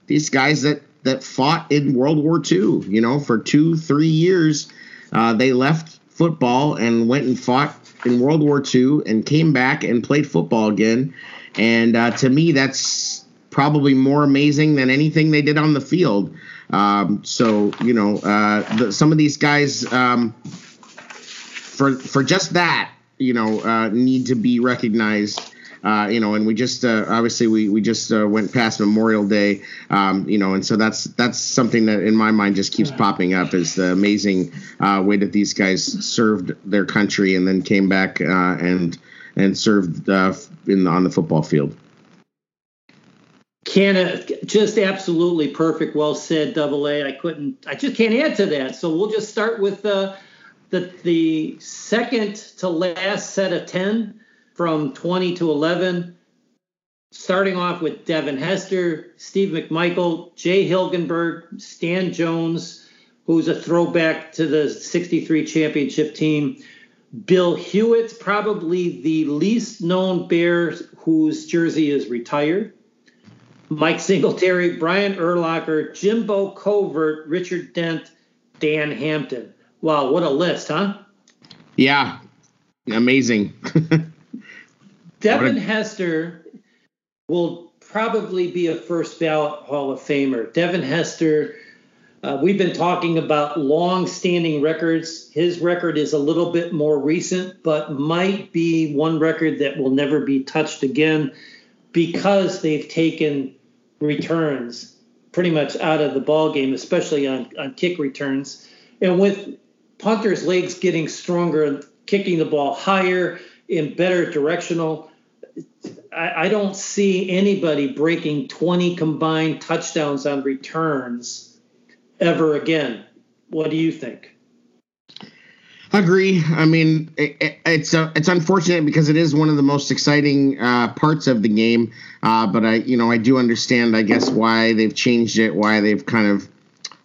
these guys that that fought in World War II. You know, for two three years, uh, they left football and went and fought in World War II and came back and played football again and uh, to me, that's probably more amazing than anything they did on the field. Um, so you know, uh, the, some of these guys, um, for for just that, you know, uh, need to be recognized. Uh, you know, and we just uh, obviously we we just uh, went past Memorial Day, um, you know, and so that's that's something that in my mind just keeps popping up is the amazing uh, way that these guys served their country and then came back uh, and and served uh, in on the football field. Can just absolutely perfect. Well said, Double A. I couldn't. I just can't add to that. So we'll just start with uh, the the second to last set of ten from 20 to 11. Starting off with Devin Hester, Steve McMichael, Jay Hilgenberg, Stan Jones, who's a throwback to the 63 championship team. Bill Hewitt's probably the least known Bear whose jersey is retired. Mike Singletary, Brian Urlacher, Jimbo Covert, Richard Dent, Dan Hampton. Wow, what a list, huh? Yeah, amazing. Devin a- Hester will probably be a first ballot Hall of Famer. Devin Hester uh, we've been talking about long-standing records. His record is a little bit more recent, but might be one record that will never be touched again because they've taken returns pretty much out of the ball game, especially on, on kick returns. And with punters' legs getting stronger, kicking the ball higher in better directional, I, I don't see anybody breaking 20 combined touchdowns on returns ever again. What do you think? Agree. I mean, it, it, it's uh, it's unfortunate because it is one of the most exciting uh, parts of the game. Uh, but I, you know, I do understand, I guess, why they've changed it, why they've kind of,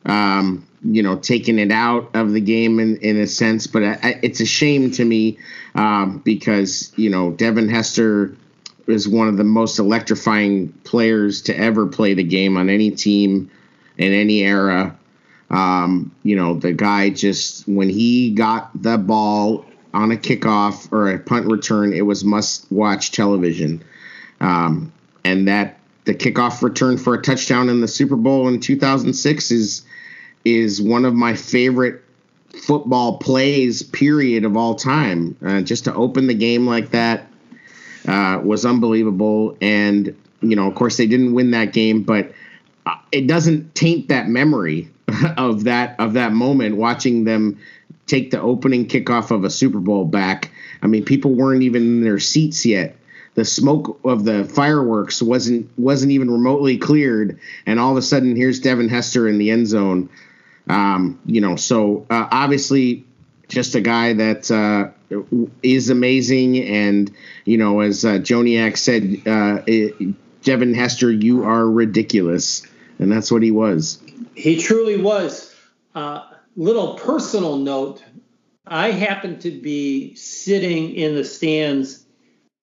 um, you know, taken it out of the game in, in a sense. But I, it's a shame to me um, because you know Devin Hester is one of the most electrifying players to ever play the game on any team in any era. Um, you know, the guy just when he got the ball on a kickoff or a punt return, it was must watch television. Um, and that the kickoff return for a touchdown in the Super Bowl in 2006 is is one of my favorite football plays period of all time. Uh, just to open the game like that uh, was unbelievable. And you know, of course, they didn't win that game, but uh, it doesn't taint that memory of that of that moment watching them take the opening kickoff of a Super Bowl back. I mean, people weren't even in their seats yet. The smoke of the fireworks wasn't wasn't even remotely cleared, and all of a sudden, here's Devin Hester in the end zone. Um, you know, so uh, obviously, just a guy that uh, is amazing, and you know, as uh, Joniak said, uh, it, Devin Hester, you are ridiculous, and that's what he was. He truly was. Uh, little personal note I happened to be sitting in the stands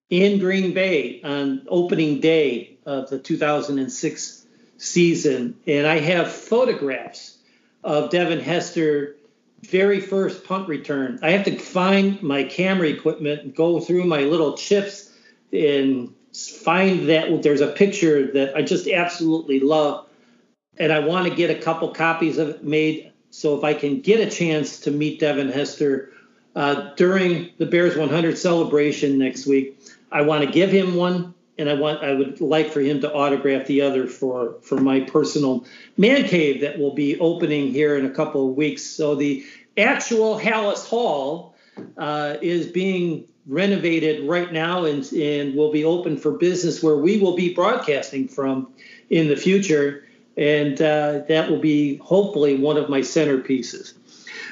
in Green Bay on opening day of the 2006 season, and I have photographs of Devin Hester very first punt return. I have to find my camera equipment go through my little chips and find that there's a picture that I just absolutely love. And I want to get a couple copies of it made. So if I can get a chance to meet Devin Hester uh, during the Bears 100 celebration next week, I want to give him one and I want I would like for him to autograph the other for for my personal man cave that will be opening here in a couple of weeks. So the actual Hallis Hall uh, is being renovated right now and, and will be open for business where we will be broadcasting from in the future. And uh, that will be hopefully one of my centerpieces.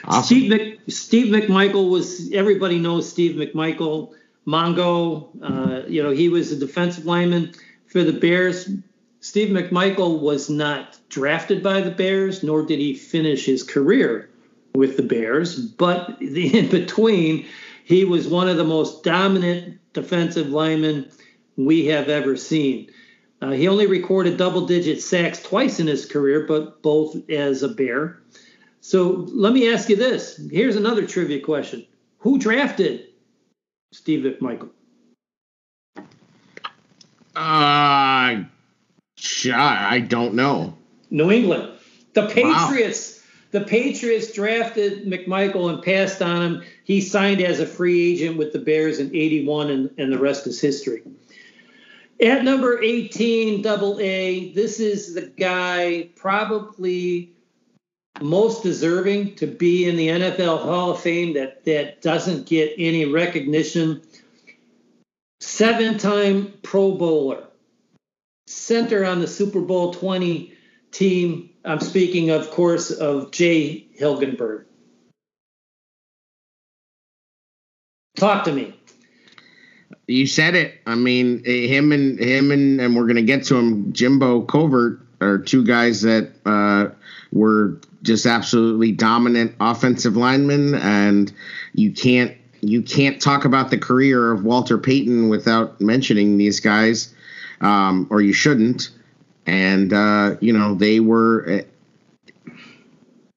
Awesome. Steve, Mc, Steve McMichael was, everybody knows Steve McMichael. Mongo, uh, you know, he was a defensive lineman for the Bears. Steve McMichael was not drafted by the Bears, nor did he finish his career with the Bears. But in between, he was one of the most dominant defensive linemen we have ever seen. Uh, he only recorded double digit sacks twice in his career, but both as a Bear. So let me ask you this. Here's another trivia question Who drafted Steve McMichael? Uh, I don't know. New England. The Patriots. Wow. The Patriots drafted McMichael and passed on him. He signed as a free agent with the Bears in 81, and, and the rest is history. At number 18, double A, this is the guy probably most deserving to be in the NFL Hall of Fame that, that doesn't get any recognition. Seven time Pro Bowler, center on the Super Bowl 20 team. I'm speaking, of course, of Jay Hilgenberg. Talk to me. You said it. I mean, him and him and and we're gonna get to him. Jimbo Covert are two guys that uh, were just absolutely dominant offensive linemen, and you can't you can't talk about the career of Walter Payton without mentioning these guys, um, or you shouldn't. And uh, you know they were uh,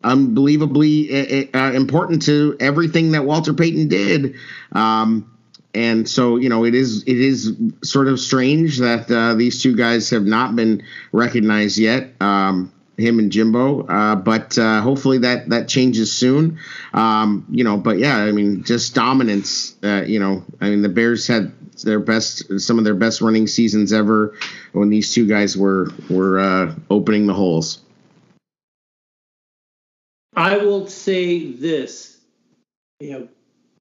unbelievably uh, uh, important to everything that Walter Payton did. Um, and so you know it is it is sort of strange that uh, these two guys have not been recognized yet. Um, him and Jimbo. Uh, but uh, hopefully that that changes soon. Um, you know, but yeah, I mean, just dominance. Uh, you know, I mean, the Bears had their best, some of their best running seasons ever when these two guys were were uh, opening the holes. I will say this, you know.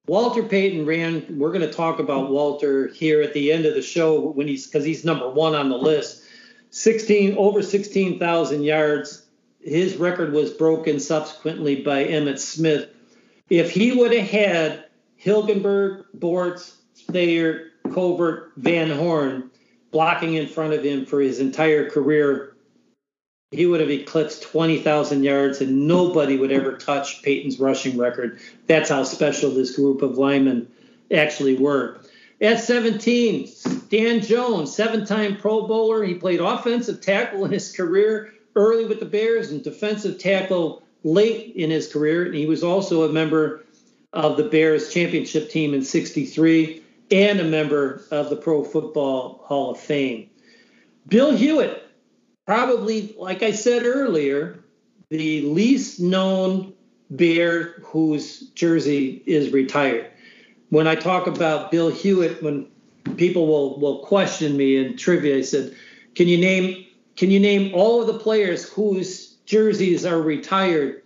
Walter Payton ran. We're going to talk about Walter here at the end of the show when he's because he's number one on the list 16 over 16,000 yards. His record was broken subsequently by Emmitt Smith. If he would have had Hilgenberg, Bortz, Thayer, Covert, Van Horne blocking in front of him for his entire career, he would have eclipsed 20,000 yards and nobody would ever touch Payton's rushing record. That's how special this group of linemen actually were. At 17, Dan Jones, seven time Pro Bowler. He played offensive tackle in his career early with the Bears and defensive tackle late in his career. And he was also a member of the Bears championship team in 63 and a member of the Pro Football Hall of Fame. Bill Hewitt, probably, like I said earlier, the least known Bear whose jersey is retired when I talk about Bill Hewitt, when people will will question me in trivia, I said, "Can you name can you name all of the players whose jerseys are retired?"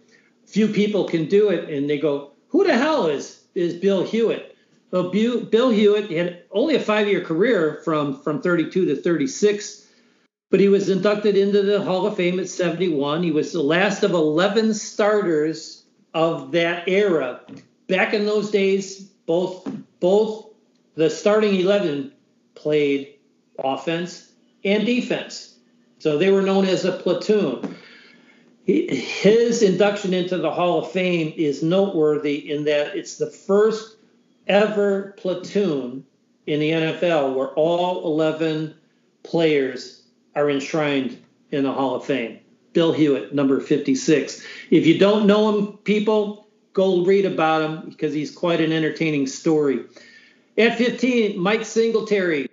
Few people can do it, and they go, "Who the hell is is Bill Hewitt?" Well, Bill Hewitt had only a five year career from from 32 to 36, but he was inducted into the Hall of Fame at 71. He was the last of 11 starters of that era. Back in those days, both both the starting 11 played offense and defense. So they were known as a platoon. His induction into the Hall of Fame is noteworthy in that it's the first ever platoon in the NFL where all 11 players are enshrined in the Hall of Fame. Bill Hewitt, number 56. If you don't know him, people, go read about him because he's quite an entertaining story. At 15, Mike Singletary,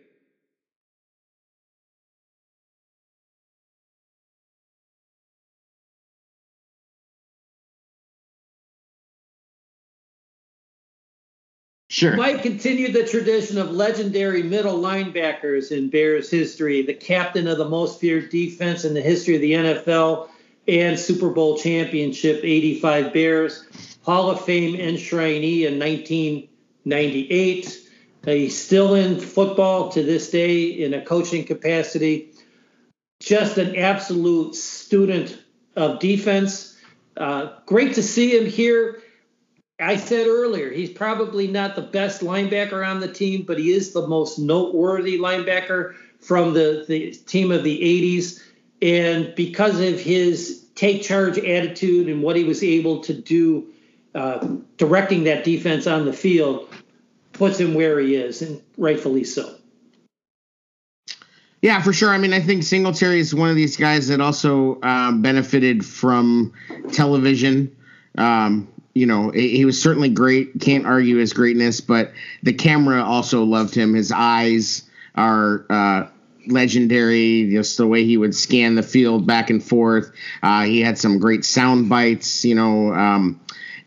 Sure. Mike continued the tradition of legendary middle linebackers in Bears history, the captain of the most feared defense in the history of the NFL and Super Bowl championship 85 Bears, Hall of Fame enshrinee in 1998. He's still in football to this day in a coaching capacity. Just an absolute student of defense. Uh, great to see him here I said earlier, he's probably not the best linebacker on the team, but he is the most noteworthy linebacker from the, the team of the 80s. And because of his take charge attitude and what he was able to do uh, directing that defense on the field, puts him where he is, and rightfully so. Yeah, for sure. I mean, I think Singletary is one of these guys that also um, benefited from television. Um, you know, he was certainly great. Can't argue his greatness, but the camera also loved him. His eyes are uh, legendary. Just the way he would scan the field back and forth. Uh, he had some great sound bites. You know, um,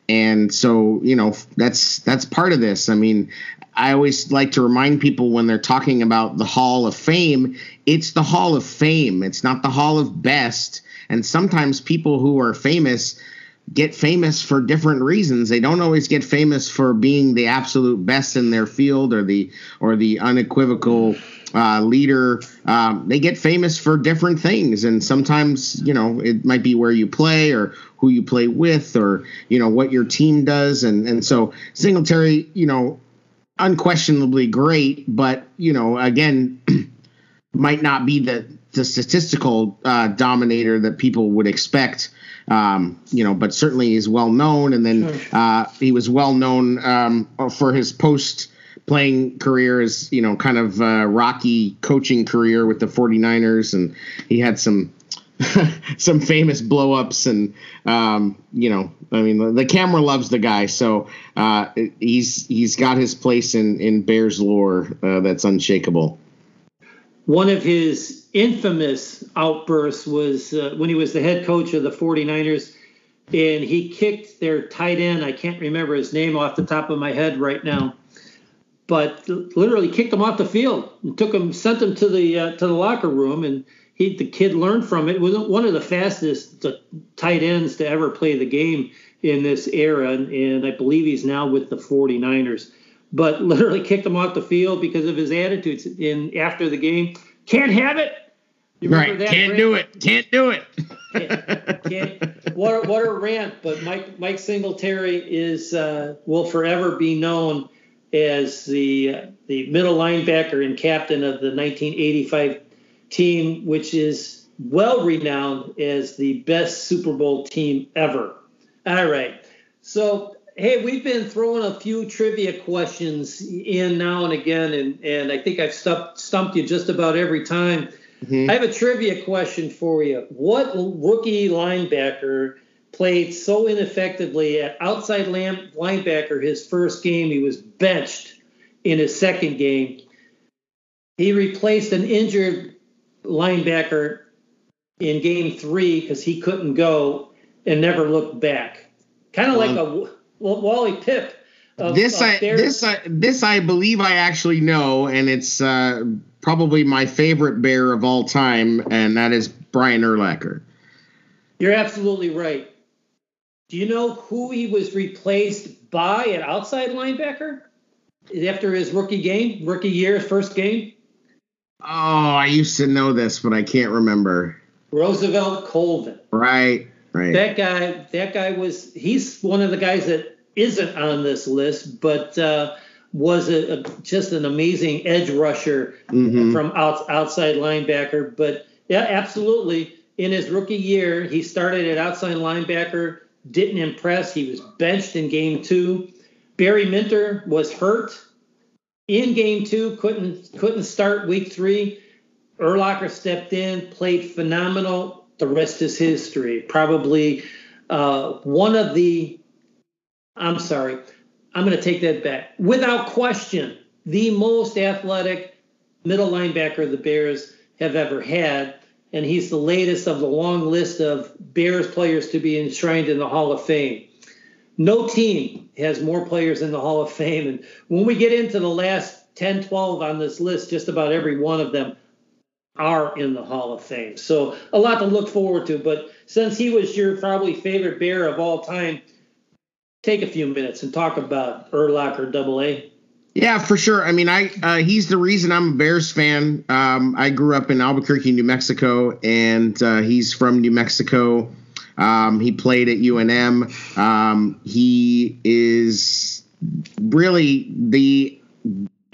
and so you know that's that's part of this. I mean, I always like to remind people when they're talking about the Hall of Fame, it's the Hall of Fame. It's not the Hall of Best. And sometimes people who are famous get famous for different reasons. They don't always get famous for being the absolute best in their field or the or the unequivocal uh, leader. Um, they get famous for different things, and sometimes you know it might be where you play or who you play with or you know what your team does, and and so Singletary, you know, unquestionably great, but you know again might not be the the statistical uh, dominator that people would expect um, you know, but certainly he's well known. And then uh, he was well known um, for his post playing career as, you know, kind of uh, rocky coaching career with the 49ers. And he had some. some famous blowups and um, you know I mean the, the, camera loves the guy so uh, he's he's got his place in in Bears lore uh, that's unshakable. One of his infamous outburst was uh, when he was the head coach of the 49ers and he kicked their tight end. I can't remember his name off the top of my head right now, but literally kicked him off the field and took him, sent him to the uh, to the locker room, and he the kid learned from it. it was one of the fastest tight ends to ever play the game in this era, and, and I believe he's now with the 49ers. But literally kicked him off the field because of his attitudes. In after the game, can't have it. Right. Can't do it. Can't do it. can't, can't, what, a, what a rant. But Mike Mike Singletary is uh, will forever be known as the uh, the middle linebacker and captain of the 1985 team, which is well renowned as the best Super Bowl team ever. All right. So hey, we've been throwing a few trivia questions in now and again, and, and I think I've stumped, stumped you just about every time. Mm-hmm. I have a trivia question for you. What rookie linebacker played so ineffectively at outside linebacker his first game? He was benched in his second game. He replaced an injured linebacker in game three because he couldn't go and never looked back. Kind of um, like a Wally Pipp. Of, this of I this I this I believe I actually know, and it's uh, probably my favorite bear of all time, and that is Brian Urlacher. You're absolutely right. Do you know who he was replaced by at outside linebacker after his rookie game, rookie year, first game? Oh, I used to know this, but I can't remember. Roosevelt Colvin. Right, right. That guy, that guy was he's one of the guys that isn't on this list, but uh, was a, a, just an amazing edge rusher mm-hmm. from out, outside linebacker. But yeah, absolutely. In his rookie year, he started at outside linebacker, didn't impress. He was benched in game two. Barry Minter was hurt in game two, couldn't couldn't start week three. Urlacher stepped in, played phenomenal. The rest is history. Probably uh, one of the, I'm sorry, I'm going to take that back. Without question, the most athletic middle linebacker the Bears have ever had. And he's the latest of the long list of Bears players to be enshrined in the Hall of Fame. No team has more players in the Hall of Fame. And when we get into the last 10, 12 on this list, just about every one of them are in the Hall of Fame. So a lot to look forward to. But since he was your probably favorite Bear of all time, take a few minutes and talk about Urlacher Double A. Yeah, for sure. I mean, I uh, he's the reason I'm a Bears fan. Um, I grew up in Albuquerque, New Mexico, and uh, he's from New Mexico. Um, he played at UNM. Um, he is really the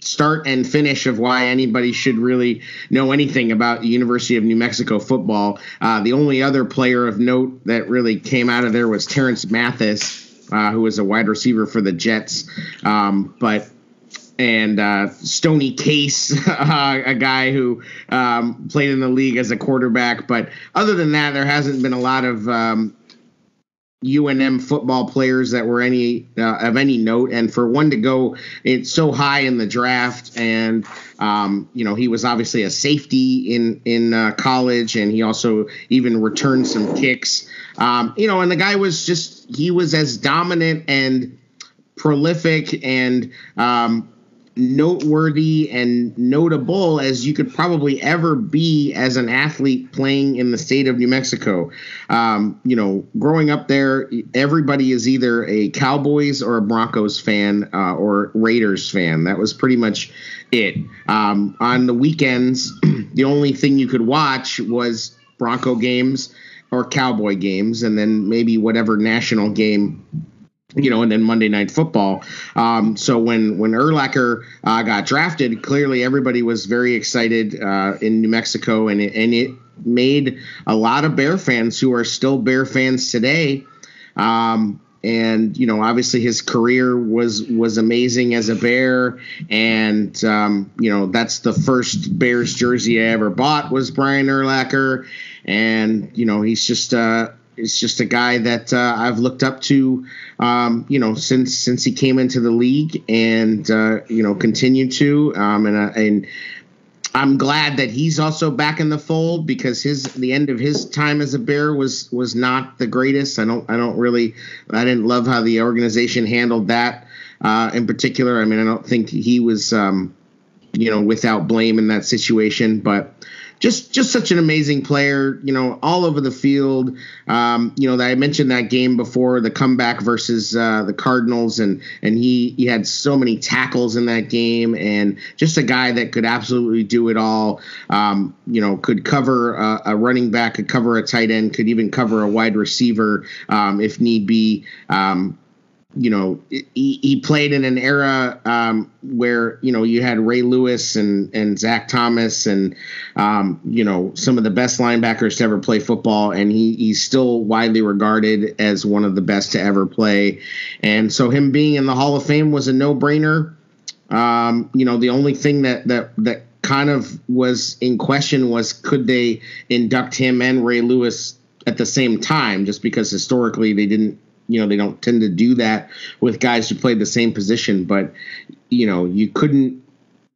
start and finish of why anybody should really know anything about the University of New Mexico football. Uh, the only other player of note that really came out of there was Terrence Mathis, uh, who was a wide receiver for the Jets. Um, but and uh, Stoney Case, uh, a guy who um, played in the league as a quarterback. But other than that, there hasn't been a lot of um, UNM football players that were any uh, of any note, and for one to go it's so high in the draft, and um, you know he was obviously a safety in in uh, college, and he also even returned some kicks. Um, you know, and the guy was just he was as dominant and prolific and um, noteworthy and notable as you could probably ever be as an athlete playing in the state of New Mexico. Um, you know, growing up there, everybody is either a Cowboys or a Broncos fan uh, or Raiders fan. That was pretty much it. Um, on the weekends, the only thing you could watch was Bronco games or Cowboy games, and then maybe whatever national game you know, and then Monday Night Football. Um, so when when Urlacher uh, got drafted, clearly everybody was very excited uh, in New Mexico, and it, and it made a lot of Bear fans who are still Bear fans today. Um, and you know, obviously his career was was amazing as a Bear, and um, you know that's the first Bears jersey I ever bought was Brian Urlacher, and you know he's just uh, it's just a guy that uh, I've looked up to, um, you know, since since he came into the league, and uh, you know, continued to. Um, and uh, and I'm glad that he's also back in the fold because his the end of his time as a Bear was was not the greatest. I don't I don't really I didn't love how the organization handled that uh, in particular. I mean, I don't think he was. Um, you know, without blame in that situation, but just just such an amazing player, you know, all over the field. Um, you know, that I mentioned that game before, the comeback versus uh, the Cardinals, and and he he had so many tackles in that game, and just a guy that could absolutely do it all. Um, you know, could cover a, a, running back, could cover a tight end, could even cover a wide receiver um, if need be. Um, you know, he, he played in an era um, where you know you had Ray Lewis and and Zach Thomas and um, you know some of the best linebackers to ever play football, and he he's still widely regarded as one of the best to ever play. And so him being in the Hall of Fame was a no brainer. Um, you know, the only thing that that that kind of was in question was could they induct him and Ray Lewis at the same time, just because historically they didn't you know they don't tend to do that with guys who played the same position but you know you couldn't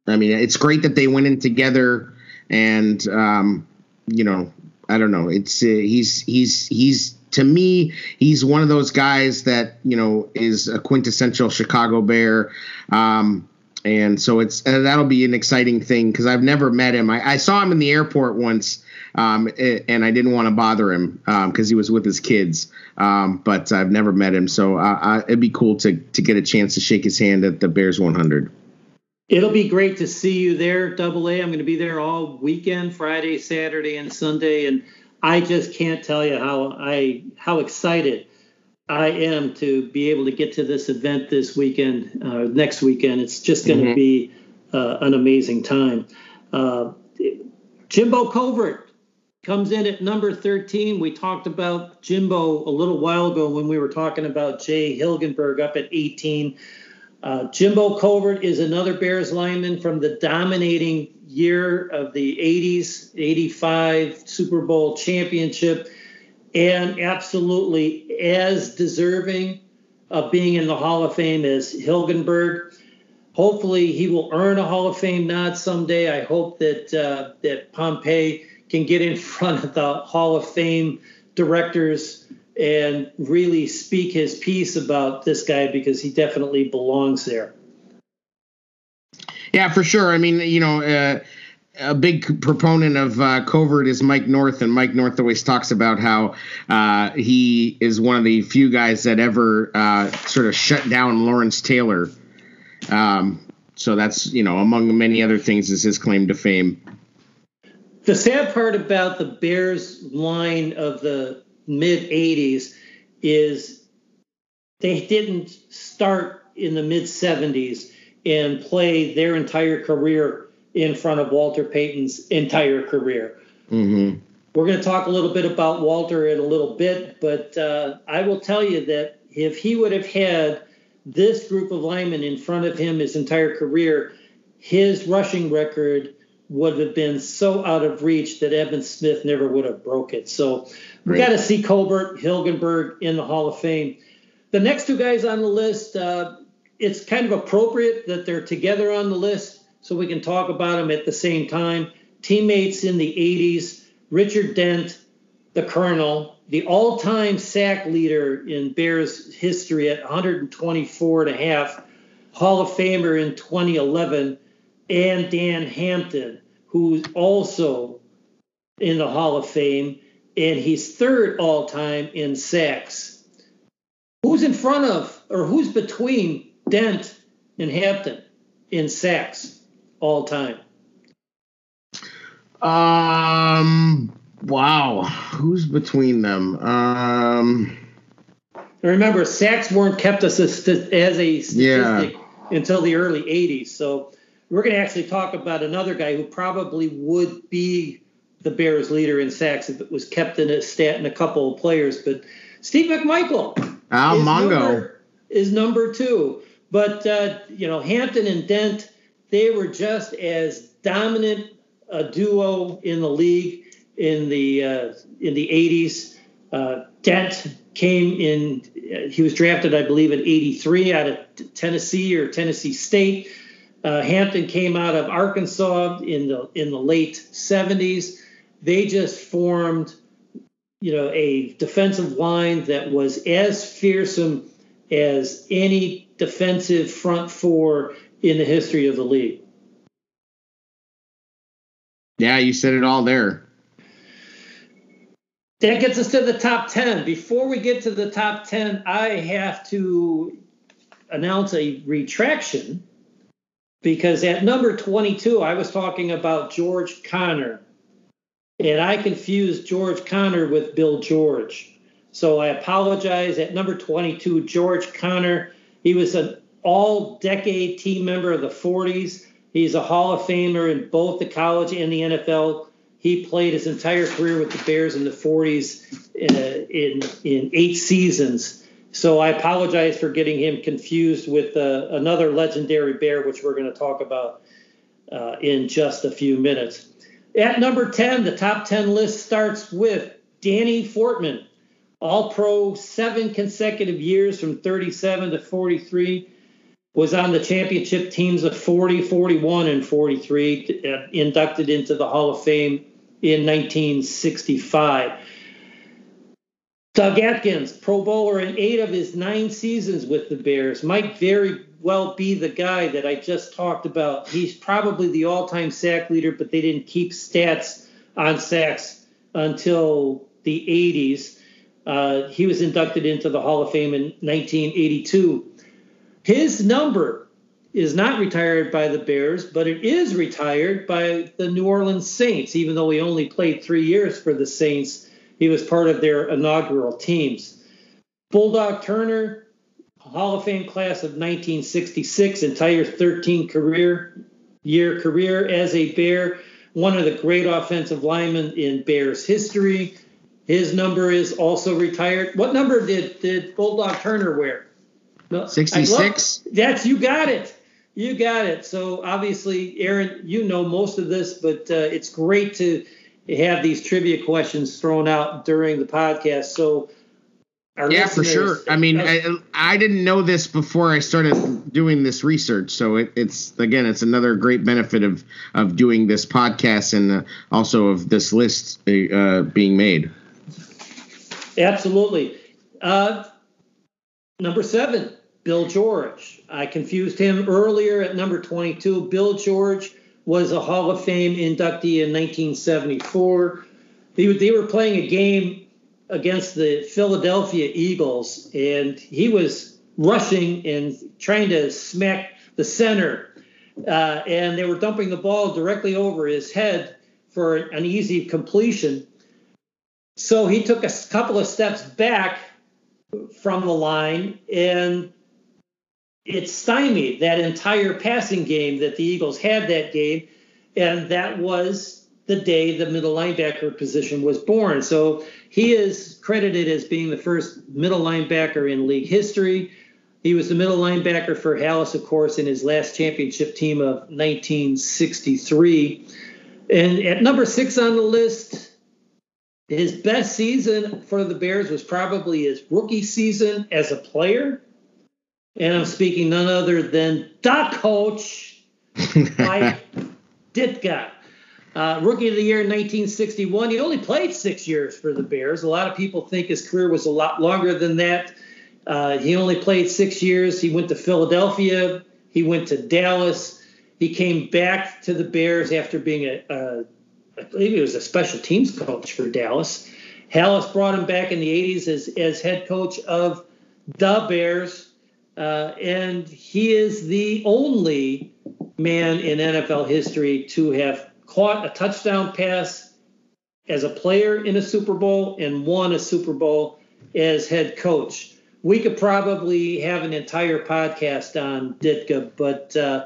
i mean it's great that they went in together and um you know i don't know it's uh, he's he's he's to me he's one of those guys that you know is a quintessential chicago bear um and so it's uh, that'll be an exciting thing because I've never met him. I, I, saw him in the airport once, um, and I didn't want to bother him because um, he was with his kids. Um, but I've never met him, so uh, I, it'd be cool to to get a chance to shake his hand at the Bears 100. It'll be great to see you there, Double A. I'm going to be there all weekend, Friday, Saturday, and Sunday, and I just can't tell you how I how excited I am to be able to get to this event this weekend, uh, next weekend. It's just going to mm-hmm. be uh, an amazing time. Uh, Jimbo Covert comes in at number 13. We talked about Jimbo a little while ago when we were talking about Jay Hilgenberg up at 18. Uh, Jimbo Covert is another Bears lineman from the dominating year of the 80s, 85 Super Bowl championship, and absolutely as deserving of being in the Hall of Fame as Hilgenberg. Hopefully, he will earn a Hall of Fame nod someday. I hope that uh, that Pompei can get in front of the Hall of Fame directors and really speak his piece about this guy because he definitely belongs there. Yeah, for sure. I mean, you know, uh, a big proponent of uh, covert is Mike North, and Mike North always talks about how uh, he is one of the few guys that ever uh, sort of shut down Lawrence Taylor. Um, so that's you know, among many other things, is his claim to fame. The sad part about the Bears line of the mid 80s is they didn't start in the mid 70s and play their entire career in front of Walter Payton's entire career. Mm-hmm. We're going to talk a little bit about Walter in a little bit, but uh, I will tell you that if he would have had this group of linemen in front of him his entire career, his rushing record would have been so out of reach that Emmitt Smith never would have broke it. So we got to see Covert, Hilgenberg in the Hall of Fame. The next two guys on the list, uh, it's kind of appropriate that they're together on the list so we can talk about them at the same time. Teammates in the 80s, Richard Dent, the Colonel, the all time sack leader in Bears history at 124 and a half, Hall of Famer in 2011 and Dan Hampton, who's also in the Hall of Fame, and he's third all time in sacks. Who's in front of, or who's between Dent and Hampton in sacks all time? Um. Wow. Who's between them? Um. Remember, sacks weren't kept as a, as a statistic yeah. until the early 80s. So we're going to actually talk about another guy who probably would be the Bears leader in sacks if it was kept in a stat in a couple of players. But Steve McMichael Al is Mongo number, is number two. But uh, you know, Hampton and Dent, they were just as dominant a duo in the league in the uh, in the 80s. Uh, Dent came in; he was drafted, I believe, in '83 out of Tennessee or Tennessee State. Uh, Hampton came out of Arkansas in the in the late 70s. They just formed, you know, a defensive line that was as fearsome as any defensive front four in the history of the league. Yeah, you said it all there. That gets us to the top 10. Before we get to the top 10, I have to announce a retraction because at number 22, I was talking about George Connor, and I confused George Connor with Bill George. So I apologize. At number 22, George Connor, he was an all decade team member of the 40s. He's a Hall of Famer in both the college and the NFL. He played his entire career with the Bears in the 40s uh, in, in eight seasons. So I apologize for getting him confused with uh, another legendary bear, which we're going to talk about uh, in just a few minutes. At number 10, the top 10 list starts with Danny Fortmann, all pro seven consecutive years from 37 to 43. Was on the championship teams of 40, 41, and 43, uh, inducted into the Hall of Fame in 1965. Doug Atkins, Pro Bowler in eight of his nine seasons with the Bears, might very well be the guy that I just talked about. He's probably the all time sack leader, but they didn't keep stats on sacks until the 80s. Uh, he was inducted into the Hall of Fame in 1982. His number is not retired by the Bears, but it is retired by the New Orleans Saints, even though he only played three years for the Saints he was part of their inaugural teams. Bulldog Turner, Hall of Fame class of 1966, entire 13 career year career as a Bear, one of the great offensive linemen in Bears history. His number is also retired. What number did, did Bulldog Turner wear? 66? That's you got it. You got it. So obviously, Aaron, you know most of this, but uh, it's great to have these trivia questions thrown out during the podcast. So yeah, for sure. I mean, I, I, didn't know this before I started doing this research, so it, it's again, it's another great benefit of of doing this podcast and uh, also of this list uh, being made. Absolutely. Uh, number seven, Bill George. I confused him earlier at number 22. Bill George was a Hall of Fame inductee in 1974. They, they were playing a game against the Philadelphia Eagles, and he was rushing and trying to smack the center. Uh, and they were dumping the ball directly over his head for an easy completion. So he took a couple of steps back from the line and it stymied that entire passing game that the Eagles had that game. And that was the day the middle linebacker position was born. So he is credited as being the first middle linebacker in league history. He was the middle linebacker for Halas, of course, in his last championship team of 1963. And at number six on the list, his best season for the Bears was probably his rookie season as a player. And I'm speaking none other than Doc Coach Mike Ditka. Uh, rookie of the year in 1961. He only played six years for the Bears. A lot of people think his career was a lot longer than that. Uh, he only played six years. He went to Philadelphia. He went to Dallas. He came back to the Bears after being a, a I believe he was a special teams coach for Dallas. Halas brought him back in the 80s as, as head coach of the Bears. Uh, and he is the only man in NFL history to have caught a touchdown pass as a player in a Super Bowl and won a Super Bowl as head coach. We could probably have an entire podcast on Ditka, but uh,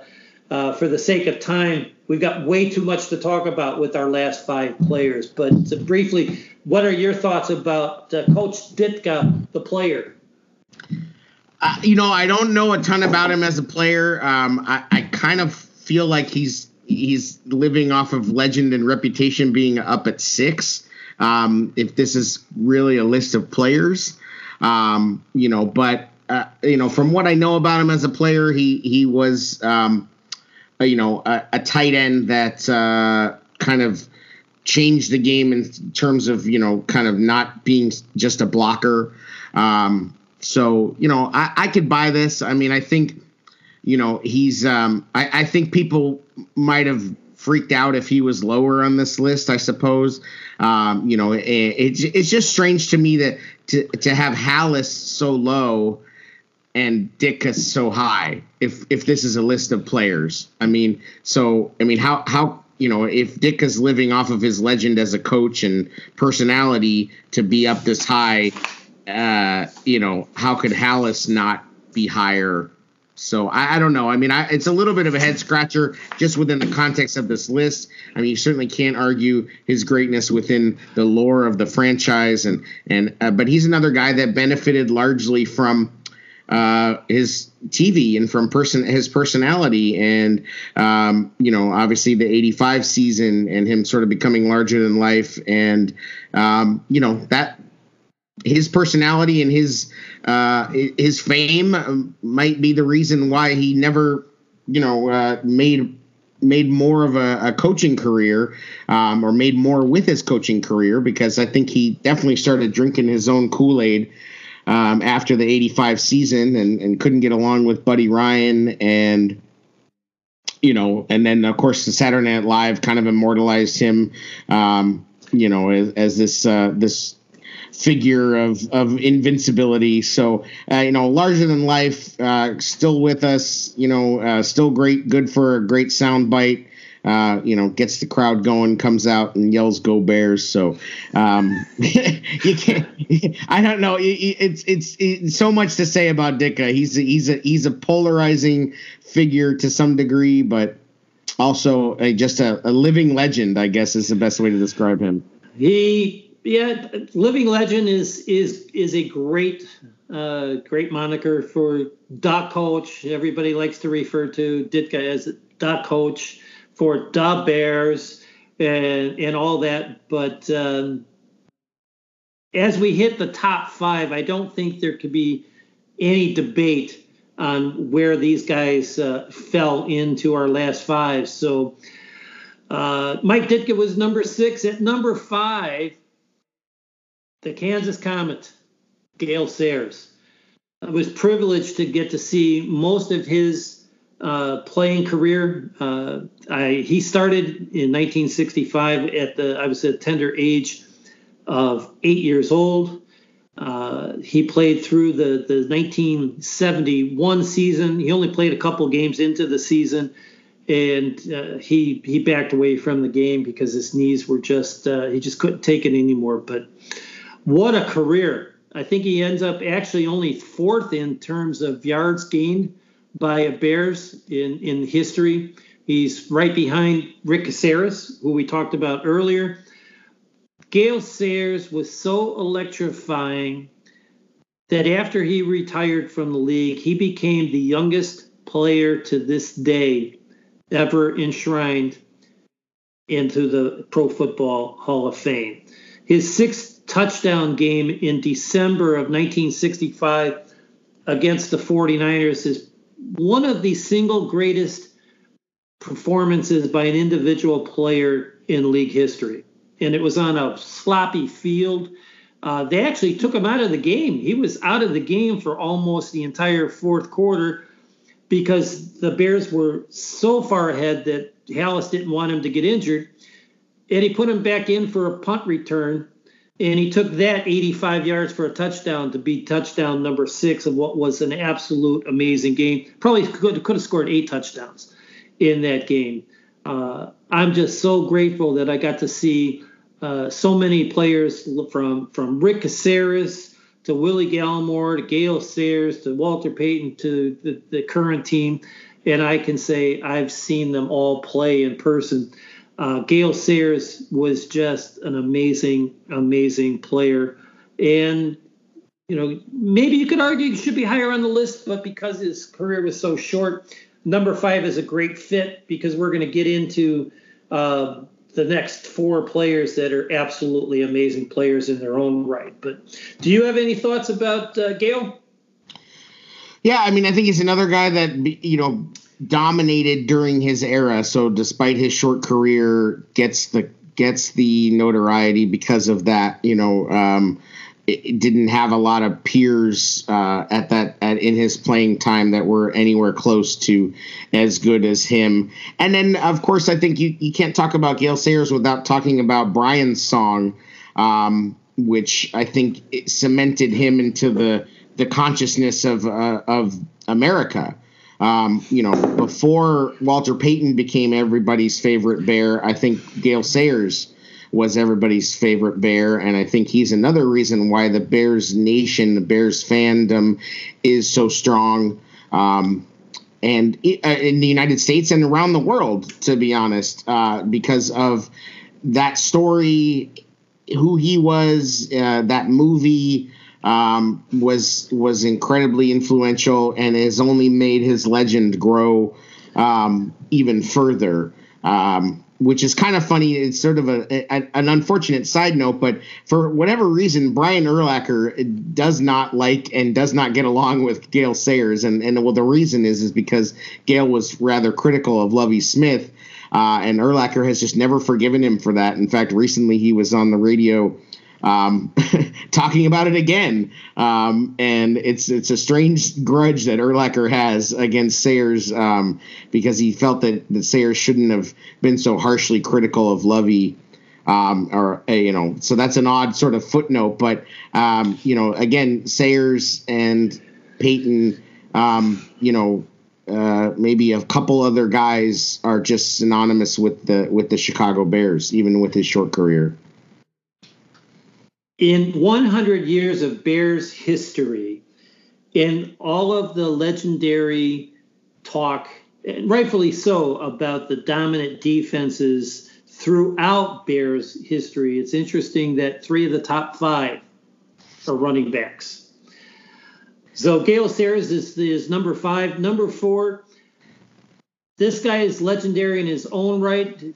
uh, for the sake of time, we've got way too much to talk about with our last five players. But uh, briefly, what are your thoughts about uh, Coach Ditka, the player? You know, I don't know a ton about him as a player. Um, I, I, kind of feel like he's he's living off of legend and reputation being up at six. Um, if this is really a list of players, um, you know, but uh, you know, from what I know about him as a player, he he was um, you know, a, a tight end that uh, kind of changed the game in terms of you know, kind of not being just a blocker. Um, so you know, I, I could buy this. I mean, I think you know he's. Um, I, I think people might have freaked out if he was lower on this list. I suppose. Um, you know, it, it's just strange to me that to to have Halas so low and Ditka so high if if this is a list of players. I mean, so I mean how how you know if Ditka's living off of his legend as a coach and personality to be up this high, uh, you know how could Halas not be higher? So I, I don't know. I mean, I, it's a little bit of a head scratcher just within the context of this list. I mean, you certainly can't argue his greatness within the lore of the franchise, and and uh, but he's another guy that benefited largely from uh, his TV and from person his personality and um, you know obviously the 85 season and him sort of becoming larger than life and um, you know that his personality and his uh, his fame might be the reason why he never you know uh, made made more of a, a coaching career um, or made more with his coaching career because I think he definitely started drinking his own Kool Aid um, after the 85 season and, and couldn't get along with Buddy Ryan and you know and then of course the Saturday Night Live kind of immortalized him um, you know as, as this uh, this figure of of invincibility so uh, you know larger than life uh, still with us you know uh, still great good for a great sound bite uh, you know, gets the crowd going, comes out and yells "Go Bears!" So um, you can't. I don't know. It's, it's, it's so much to say about Ditka. He's a, he's a he's a polarizing figure to some degree, but also a, just a, a living legend. I guess is the best way to describe him. He yeah, living legend is is is a great uh, great moniker for Doc Coach. Everybody likes to refer to Ditka as Doc Coach for Da Bears and and all that. But um, as we hit the top five, I don't think there could be any debate on where these guys uh, fell into our last five. So uh, Mike Ditka was number six. At number five, the Kansas Comet, Gale Sayers. I was privileged to get to see most of his uh, playing career. Uh, I, he started in 1965 at the I was a tender age of eight years old. Uh, he played through the, the 1971 season. He only played a couple games into the season, and uh, he he backed away from the game because his knees were just uh, he just couldn't take it anymore. But what a career! I think he ends up actually only fourth in terms of yards gained by a Bears in in history. He's right behind Rick Casares, who we talked about earlier. Gale Sayers was so electrifying that after he retired from the league, he became the youngest player to this day ever enshrined into the Pro Football Hall of Fame. His sixth touchdown game in December of 1965 against the 49ers is one of the single greatest performances by an individual player in league history and it was on a sloppy field. Uh, they actually took him out of the game. He was out of the game for almost the entire fourth quarter because the Bears were so far ahead that Halas didn't want him to get injured. And he put him back in for a punt return. And he took that 85 yards for a touchdown to be touchdown number six of what was an absolute amazing game. Probably could, could have scored eight touchdowns in that game. Uh, I'm just so grateful that I got to see uh, so many players from from Rick Casares to Willie Galimore to Gale Sayers to Walter Payton to the, the, current team, and I can say I've seen them all play in person. Uh, Gale Sayers was just an amazing, amazing player, and you know maybe you could argue he should be higher on the list, but because his career was so short, number five is a great fit because we're going to get into. Uh, the next four players that are absolutely amazing players in their own right. But do you have any thoughts about uh, Gale? Yeah, I mean, I think he's another guy that you know dominated during his era. So despite his short career, gets the gets the notoriety because of that. You know, um, it didn't have a lot of peers uh, at that at, in his playing time that were anywhere close to as good as him. And then, of course, I think you, you can't talk about Gale Sayers without talking about Brian's song, um, which I think cemented him into the the consciousness of uh, of America. Um, you know, before Walter Payton became everybody's favorite bear, I think Gale Sayers was everybody's favorite bear, and I think he's another reason why the Bears nation, the Bears fandom, is so strong. Um, and uh, in the United States and around the world, to be honest, uh, because of that story, who he was, uh, that movie um, was was incredibly influential and has only made his legend grow um, even further. Um, which is kind of funny. It's sort of a, a, an unfortunate side note, but for whatever reason, Brian Urlacher does not like and does not get along with Gale Sayers, and and well, the reason is is because Gale was rather critical of Lovie Smith, uh, and Urlacher has just never forgiven him for that. In fact, recently he was on the radio um, talking about it again. Um, and it's it's a strange grudge that Urlacher has against Sayers um, because he felt that, that Sayers shouldn't have been so harshly critical of Lovie. Um, or uh, you know, so that's an odd sort of footnote. But um, you know, again, Sayers and Payton, um, you know, uh, maybe a couple other guys are just synonymous with the with the Chicago Bears, even with his short career in 100 years of Bears history, in all of the legendary talk, and rightfully so, about the dominant defenses throughout Bears history. It's interesting that three of the top five are running backs. So Gale Sayers is, is number five. Number four, this guy is legendary in his own right,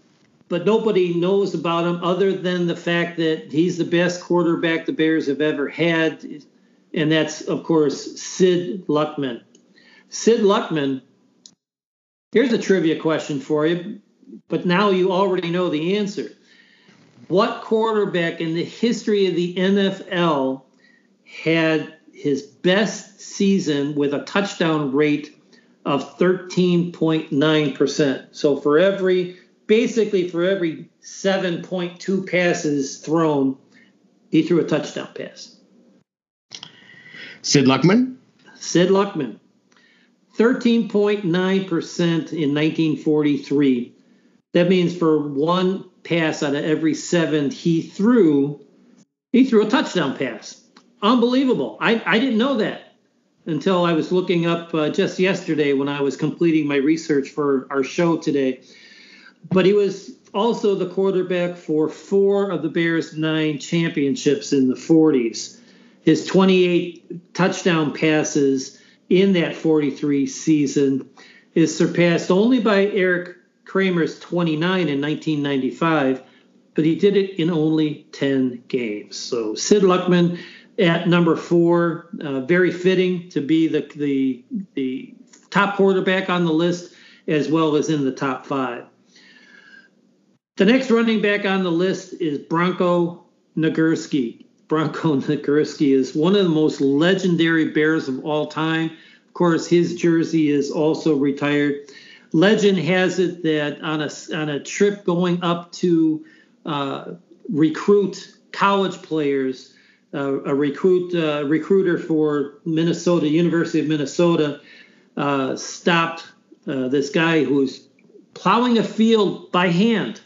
but nobody knows about him other than the fact that he's the best quarterback the Bears have ever had. And that's, of course, Sid Luckman. Sid Luckman, here's a trivia question for you but now you already know the answer. What quarterback in the history of the NFL had his best season with a touchdown rate of 13.9%? So for every, basically for every 7.2 passes thrown, he threw a touchdown pass. Sid Luckman? Sid Luckman. 13.9% in 1943. That means for one pass out of every seven he threw, he threw a touchdown pass. Unbelievable. I, I didn't know that until I was looking up uh, just yesterday when I was completing my research for our show today. But he was also the quarterback for four of the Bears' nine championships in the 40s. His 28 touchdown passes in that 43 season is surpassed only by Eric Kramer's 29 in 1995, but he did it in only 10 games. So Sid Luckman at number four, uh, very fitting to be the, the, the top quarterback on the list as well as in the top five. The next running back on the list is Bronco Nagurski. Bronco Nagurski is one of the most legendary Bears of all time. Of course, his jersey is also retired legend has it that on a on a trip going up to uh, recruit college players, uh, a recruit uh, recruiter for Minnesota University of Minnesota uh, stopped uh, this guy who's plowing a field by hand,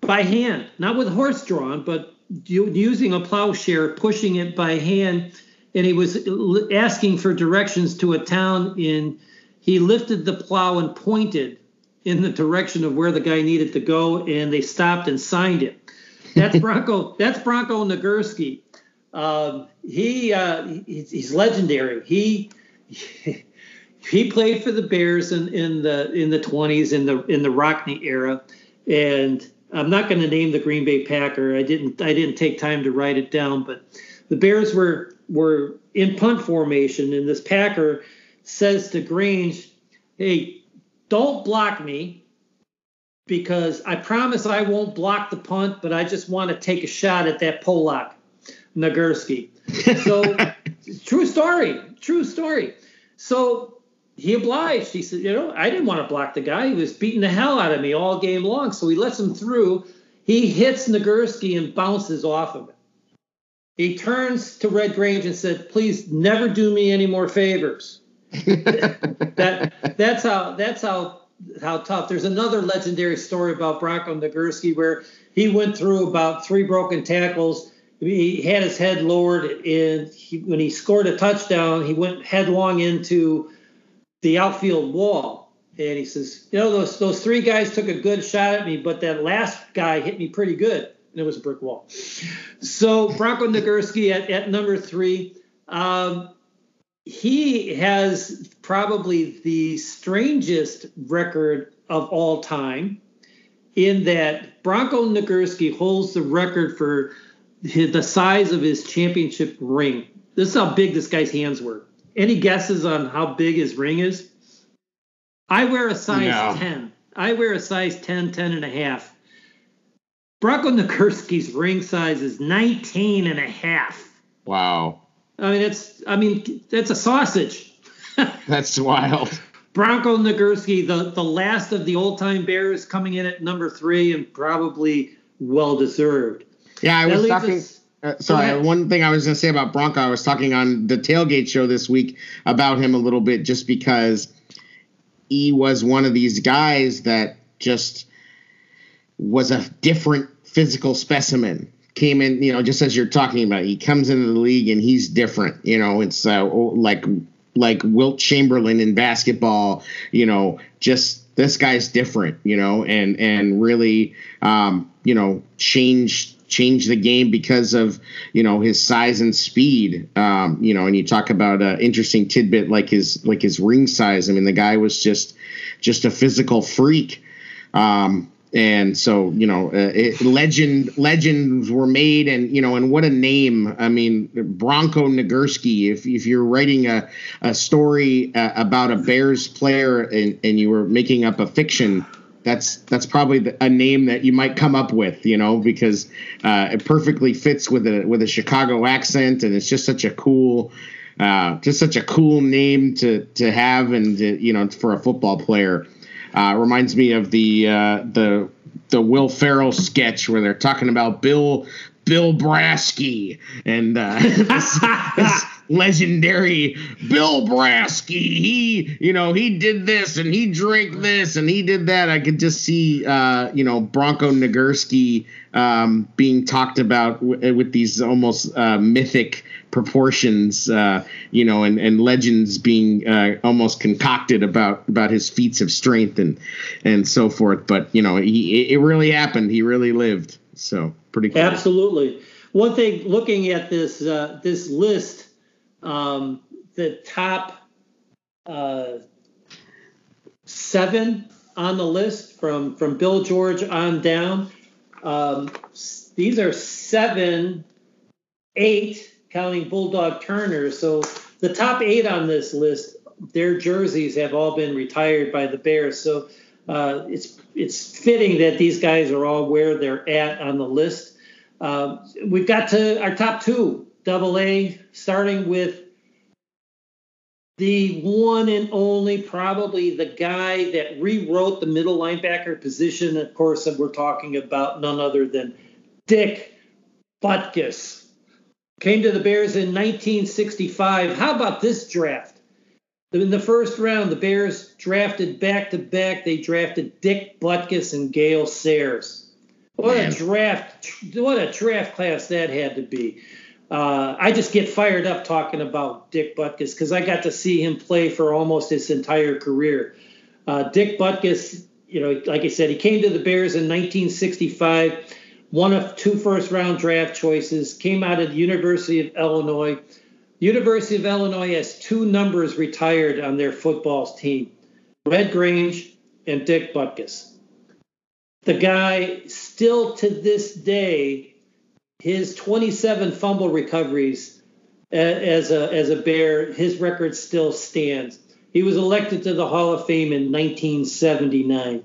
by hand, not with horse drawn, but using a plowshare, pushing it by hand, and he was asking for directions to a town in he lifted the plow and pointed in the direction of where the guy needed to go, and they stopped and signed it. That's Bronco. that's Bronco Nagurski. Um, he uh, he's, he's, legendary. He he played for the Bears in, in the in the 20s in the in the Rockne era, and I'm not going to name the Green Bay Packer. I didn't I didn't take time to write it down, but the Bears were were in punt formation, and this Packer says to Grange, hey, don't block me because I promise I won't block the punt, but I just want to take a shot at that Polak, Nagurski. So, true story, true story. So he obliged. He said, you know, I didn't want to block the guy. He was beating the hell out of me all game long. So he lets him through. He hits Nagurski and bounces off of it. He turns to Red Grange and said, please never do me any more favors that that's how that's how how tough. There's another legendary story about Bronco Nagurski where he went through about three broken tackles. He had his head lowered, and he, when he scored a touchdown, he went headlong into the outfield wall. And he says, "You know, those those three guys took a good shot at me, but that last guy hit me pretty good, and it was a brick wall." So Bronco Nagurski at, at number three. Um, he has probably the strangest record of all time in that Bronco Nagurski holds the record for his, the size of his championship ring. This is how big this guy's hands were. Any guesses on how big his ring is? I wear a size no. 10. I wear a size 10, 10 and a half. Bronco Nagurski's ring size is 19 and a half. Wow. I mean, it's I mean, that's a sausage. that's wild. Bronco Nagurski, the, the last of the old time Bears, coming in at number three and probably well deserved. Yeah, I was talking. Us, uh, sorry, one thing I was going to say about Bronco, I was talking on the tailgate show this week about him a little bit, just because he was one of these guys that just was a different physical specimen came in, you know, just as you're talking about, he comes into the league and he's different. You know, it's uh, like like Wilt Chamberlain in basketball. You know, just this guy's different, you know, and and really, um, you know, change change the game because of you know his size and speed. Um, you know, and you talk about an interesting tidbit like his like his ring size. I mean, the guy was just just a physical freak. Um, and so you know uh, it, legend legends were made and you know and what a name i mean bronco nagurski if, if you're writing a, a story uh, about a bears player and, and you were making up a fiction that's that's probably a name that you might come up with you know because uh, it perfectly fits with a with a chicago accent and it's just such a cool uh, just such a cool name to to have and to, you know for a football player. Uh, reminds me of the uh, the the Will Ferrell sketch where they're talking about Bill Bill Brasky and uh, this, this legendary Bill Brasky. He, you know, he did this and he drank this and he did that. I could just see, uh, you know, Bronco Nagurski um, being talked about w- with these almost uh, mythic proportions, uh, you know, and, and legends being uh, almost concocted about about his feats of strength and and so forth. But you know, he, it really happened. He really lived. So pretty. Absolutely. One thing, looking at this uh, this list, um, the top uh, seven on the list from from Bill George on down. Um, these are seven, eight counting Bulldog Turner. So the top eight on this list, their jerseys have all been retired by the Bears. So uh, it's it's fitting that these guys are all where they're at on the list. Uh, we've got to our top two, double A, starting with the one and only, probably the guy that rewrote the middle linebacker position. Of course, and we're talking about none other than Dick Butkus. Came to the Bears in 1965. How about this draft? In the first round, the Bears drafted back to back. They drafted Dick Butkus and Gale Sayers. What Man. a draft! What a draft class that had to be. Uh, I just get fired up talking about Dick Butkus because I got to see him play for almost his entire career. Uh, Dick Butkus, you know, like I said, he came to the Bears in 1965 one of two first round draft choices, came out of the University of Illinois. University of Illinois has two numbers retired on their football team Red Grange and Dick Butkus. The guy, still to this day, his 27 fumble recoveries as a, as a Bear, his record still stands. He was elected to the Hall of Fame in 1979.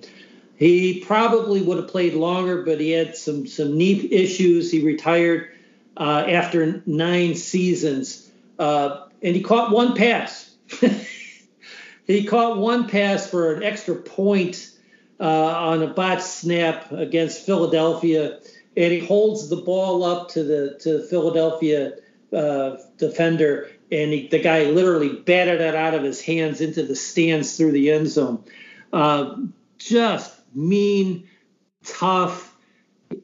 He probably would have played longer, but he had some some knee issues. He retired uh, after nine seasons, uh, and he caught one pass. he caught one pass for an extra point uh, on a bot snap against Philadelphia, and he holds the ball up to the to Philadelphia uh, defender, and he, the guy literally batted it out of his hands into the stands through the end zone. Uh, just mean, tough,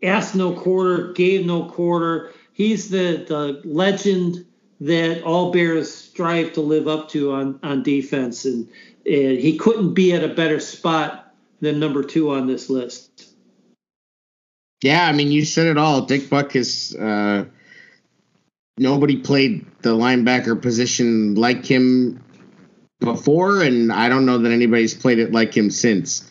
asked no quarter, gave no quarter. He's the, the legend that all Bears strive to live up to on, on defense. And, and he couldn't be at a better spot than number two on this list. Yeah, I mean, you said it all. Dick Butkus. Uh, nobody played the linebacker position like him before, and I don't know that anybody's played it like him since.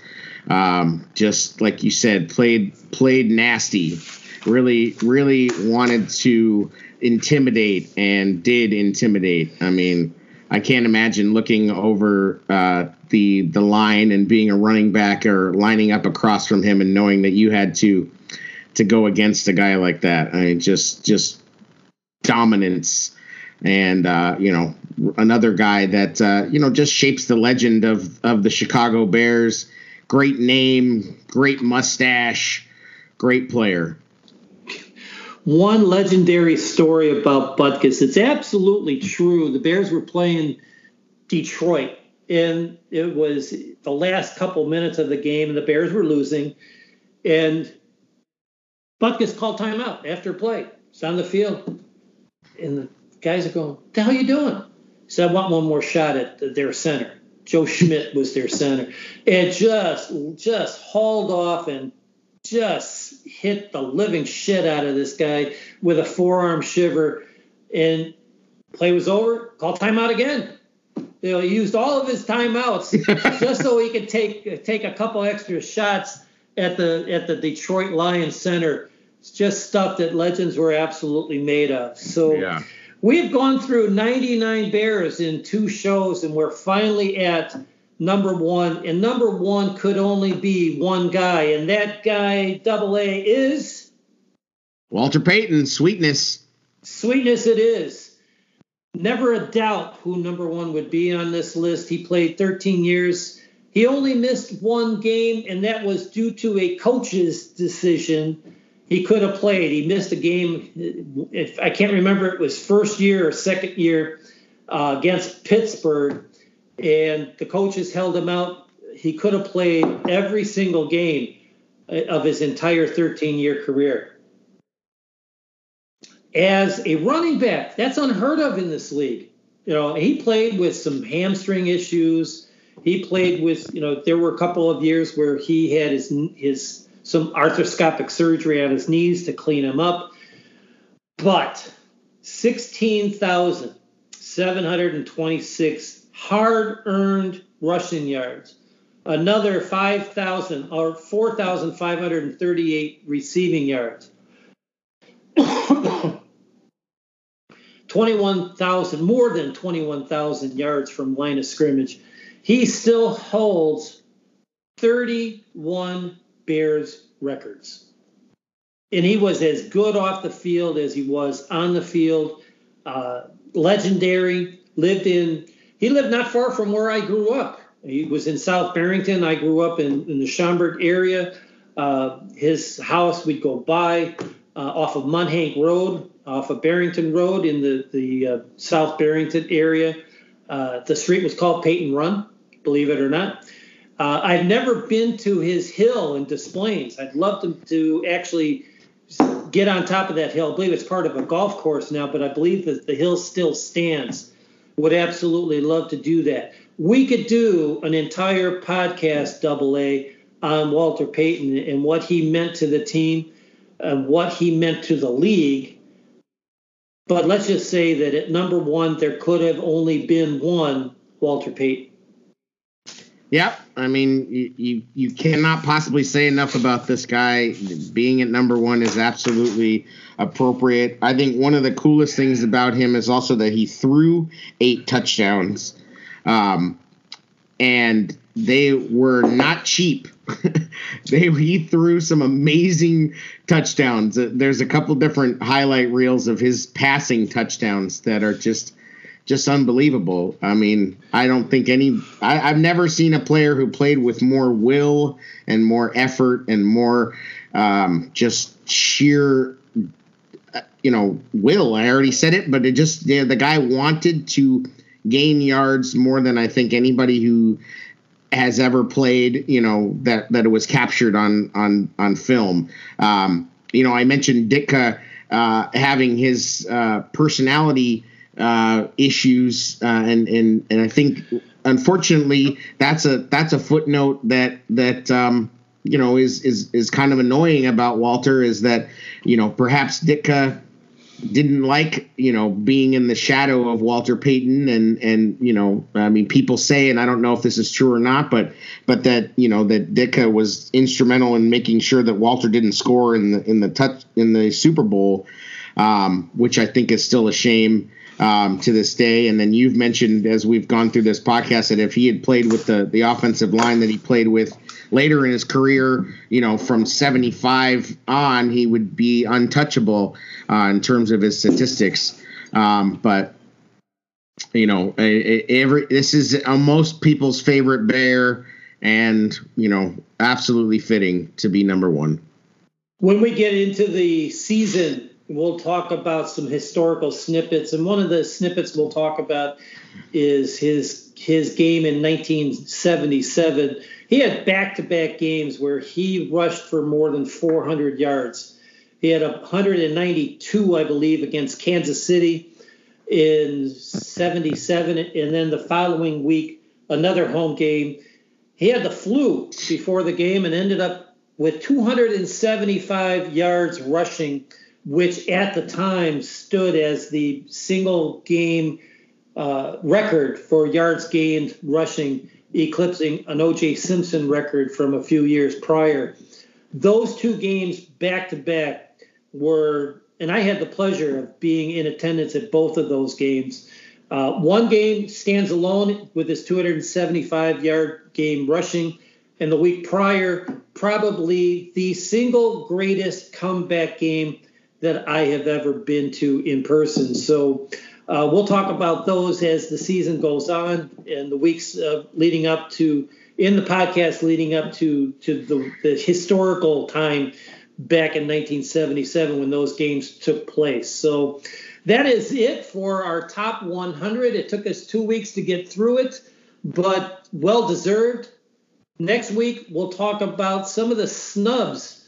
Um, just like you said, played played nasty. Really, really wanted to intimidate and did intimidate. I mean, I can't imagine looking over uh, the the line and being a running back or lining up across from him and knowing that you had to to go against a guy like that. I mean, just just dominance and uh, you know another guy that uh, you know just shapes the legend of of the Chicago Bears Great name, great mustache, great player. One legendary story about Butkus. It's absolutely true. The Bears were playing Detroit, and it was the last couple minutes of the game, and the Bears were losing. And Butkus called timeout after play. It's on the field. And the guys are going, the hell you doing? He said, I want one more shot at their center. Joe Schmidt was their center, and just just hauled off and just hit the living shit out of this guy with a forearm shiver. And play was over. Call timeout again. You know, he used all of his timeouts just so he could take take a couple extra shots at the at the Detroit Lions center. It's just stuff that legends were absolutely made of. So yeah. we've gone through 99 Bears in two shows, and we're finally at number one. And number one could only be one guy, and that guy, double A, is Walter Payton. Sweetness. Sweetness it is. Never a doubt who number one would be on this list. He played 13 years. He only missed one game, and that was due to a coach's decision. He could have played. He missed a game. If I can't remember, it was first year or second year uh, against Pittsburgh, and the coaches held him out. He could have played every single game of his entire 13 year career as a running back. That's unheard of in this league. You know, he played with some hamstring issues. He played with, you know, there were a couple of years where he had his his some arthroscopic surgery on his knees to clean him up. But 16,726 hard-earned rushing yards. Another 5,000 or 4,538 receiving yards. 21,000, more than 21,000 yards from line of scrimmage. He still holds 31 Bears records. And he was as good off the field as he was on the field. Uh, legendary, lived in, he lived not far from where I grew up. He was in South Barrington. I grew up in, in the Schaumburg area. Uh, his house we'd go by uh, off of Mundhank Road off of Barrington Road in the the uh, South Barrington area. Uh, the street was called Peyton Run, believe it or not. Uh, I've never been to his hill in Des Plaines. I'd love to, to actually get on top of that hill. I believe it's part of a golf course now, but I believe that the hill still stands. Would absolutely love to do that. We could do an entire podcast, double A, on Walter Payton and what he meant to the team, and what he meant to the league, but let's just say that at number one, there could have only been one Walter Payton. Yep. I mean, you, you, you cannot possibly say enough about this guy. Being at number one is absolutely appropriate. I think one of the coolest things about him is also that he threw eight touchdowns. Um, and they were not cheap. they he threw some amazing touchdowns. There's a couple different highlight reels of his passing touchdowns that are just just unbelievable. I mean, I don't think any. I, have never seen a player who played with more will and more effort and more um, just sheer, uh, you know, will. I already said it, but it just yeah, the guy wanted to gain yards more than I think anybody who has ever played, you know, that that it was captured on on on film. Um, you know, I mentioned Ditka uh, having his uh, personality uh, issues, uh, and and and I think unfortunately that's a that's a footnote that that um, you know is is is kind of annoying about Walter is that you know perhaps Ditka didn't like you know being in the shadow of Walter Payton and and you know I mean people say and I don't know if this is true or not but but that you know that Ditka was instrumental in making sure that Walter didn't score in the in the touch in the Super Bowl um, which I think is still a shame um, to this day and then you've mentioned as we've gone through this podcast that if he had played with the the offensive line that he played with later in his career, you know, from 75 on, he would be untouchable uh, in terms of his statistics. Um, but you know, every this is most people's favorite bear, and you know, absolutely fitting to be number one. When we get into the season, we'll talk about some historical snippets, and one of the snippets we'll talk about is his his game in 1977 he had back-to-back games where he rushed for more than 400 yards. He had 192, I believe, against Kansas City in 77, and then the following week another home game. He had the flu before the game and ended up with 275 yards rushing, which at the time stood as the single game uh, record for yards gained rushing, eclipsing an O.J. Simpson record from a few years prior. Those two games back to back were, and I had the pleasure of being in attendance at both of those games. Uh, one game stands alone with his 275 yard game rushing. And the week prior, probably the single greatest comeback game that I have ever been to in person. So uh, we'll talk about those as the season goes on and the weeks uh, leading up to in the podcast leading up to to the, the historical time back in 1977 when those games took place. So that is it for our top 100. It took us two weeks to get through it, but well deserved. Next week, we'll talk about some of the snubs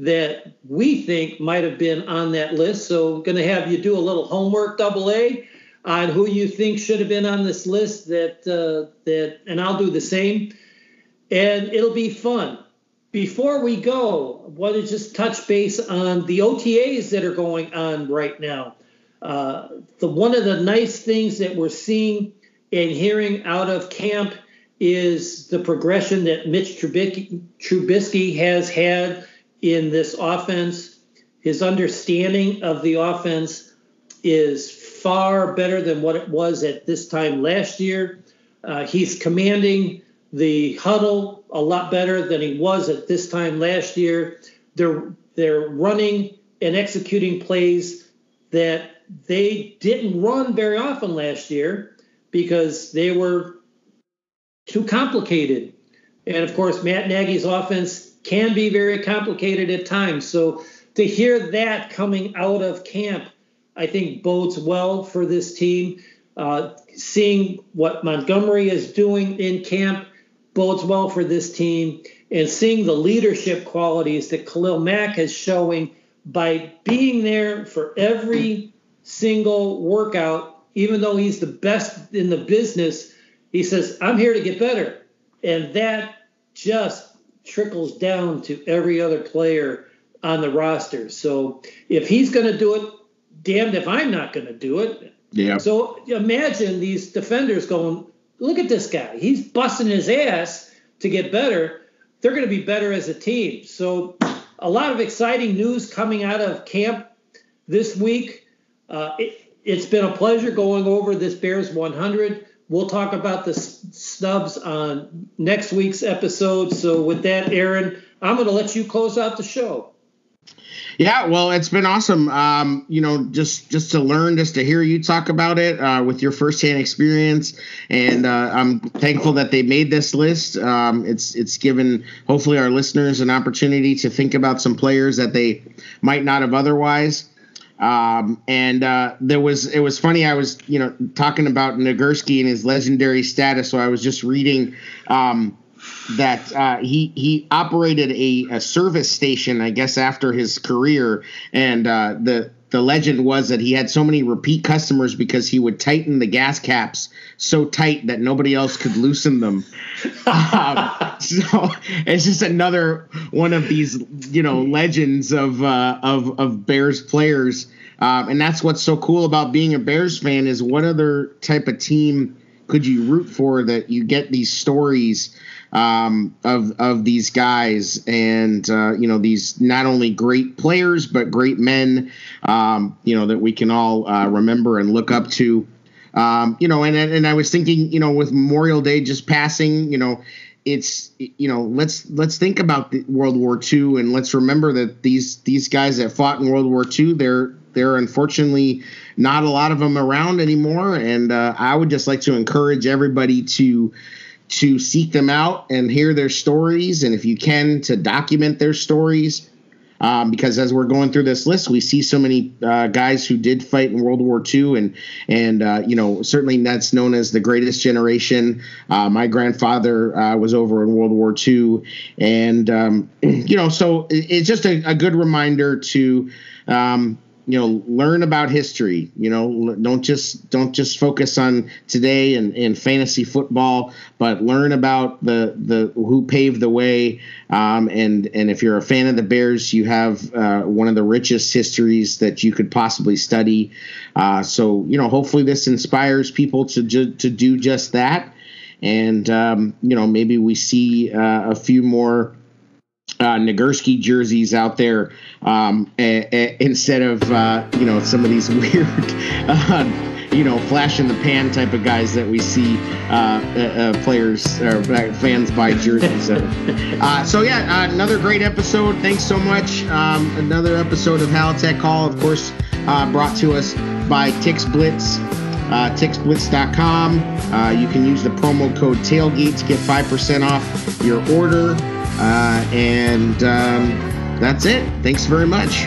that we think might have been on that list. So, going to have you do a little homework, double A, on who you think should have been on this list. That uh, that, and I'll do the same, and it'll be fun. Before we go, I want to just touch base on the OTAs that are going on right now. Uh, the one of the nice things that we're seeing and hearing out of camp is the progression that Mitch Trubisky, Trubisky has had in this offense. His understanding of the offense is far better than what it was at this time last year. Uh, he's commanding the huddle a lot better than he was at this time last year. They're they're running and executing plays that they didn't run very often last year because they were too complicated. And of course, Matt Nagy's offense can be very complicated at times. So to hear that coming out of camp, I think bodes well for this team. Uh, seeing what Montgomery is doing in camp bodes well for this team. And seeing the leadership qualities that Khalil Mack is showing by being there for every single workout, even though he's the best in the business, he says, I'm here to get better. And that just trickles down to every other player on the roster. So if he's going to do it, damned if I'm not going to do it. Yeah. So imagine these defenders going, look at this guy. He's busting his ass to get better. They're going to be better as a team. So a lot of exciting news coming out of camp this week. Uh, it, it's been a pleasure going over this Bears 100. We'll talk about the snubs on next week's episode. So, with that, Aaron, I'm going to let you close out the show. Yeah, well, it's been awesome. Um, you know, just just to learn, just to hear you talk about it uh, with your firsthand experience, and uh, I'm thankful that they made this list. Um, it's it's given hopefully our listeners an opportunity to think about some players that they might not have otherwise. Um, and uh, there was it was funny. I was you know talking about Nagurski and his legendary status. So I was just reading um, that uh, he he operated a, a, service station, I guess, after his career, and uh, the the legend was that he had so many repeat customers because he would tighten the gas caps so tight that nobody else could loosen them. um, so it's just another one of these, you know, legends of uh, of of Bears players, um, and that's what's so cool about being a Bears fan is what other type of team could you root for that you get these stories um, of of these guys, and uh, you know these not only great players but great men, um, you know that we can all uh, remember and look up to. Um, you know, and and I was thinking, you know, with Memorial Day just passing, you know, it's you know let's let's think about World War II and let's remember that these these guys that fought in World War II, they're they're unfortunately not a lot of them around anymore, and uh, I would just like to encourage everybody to to seek them out and hear their stories, and if you can, to document their stories. Um, because as we're going through this list, we see so many uh, guys who did fight in World War II, and and uh, you know certainly that's known as the greatest generation. Uh, my grandfather uh, was over in World War II, and um, you know so it's just a, a good reminder to um, you know learn about history you know don't just don't just focus on today and, and fantasy football but learn about the the who paved the way um, and and if you're a fan of the bears you have uh, one of the richest histories that you could possibly study. Uh, so you know hopefully this inspires people to ju- to do just that. And um, you know maybe we see uh, a few more uh, Nagurski jerseys out there um, a, a, instead of uh, you know some of these weird uh, you know flash in the pan type of guys that we see uh, uh, uh players or fans buy jerseys of. Uh, so yeah, another great episode. Thanks so much. Um, another episode of Halatek Hall, of course, brought to us by Tixblitz. Uh, tixblitz.com. Uh, you can use the promo code tailgate to get 5% off your order. Uh, and um, that's it. Thanks very much.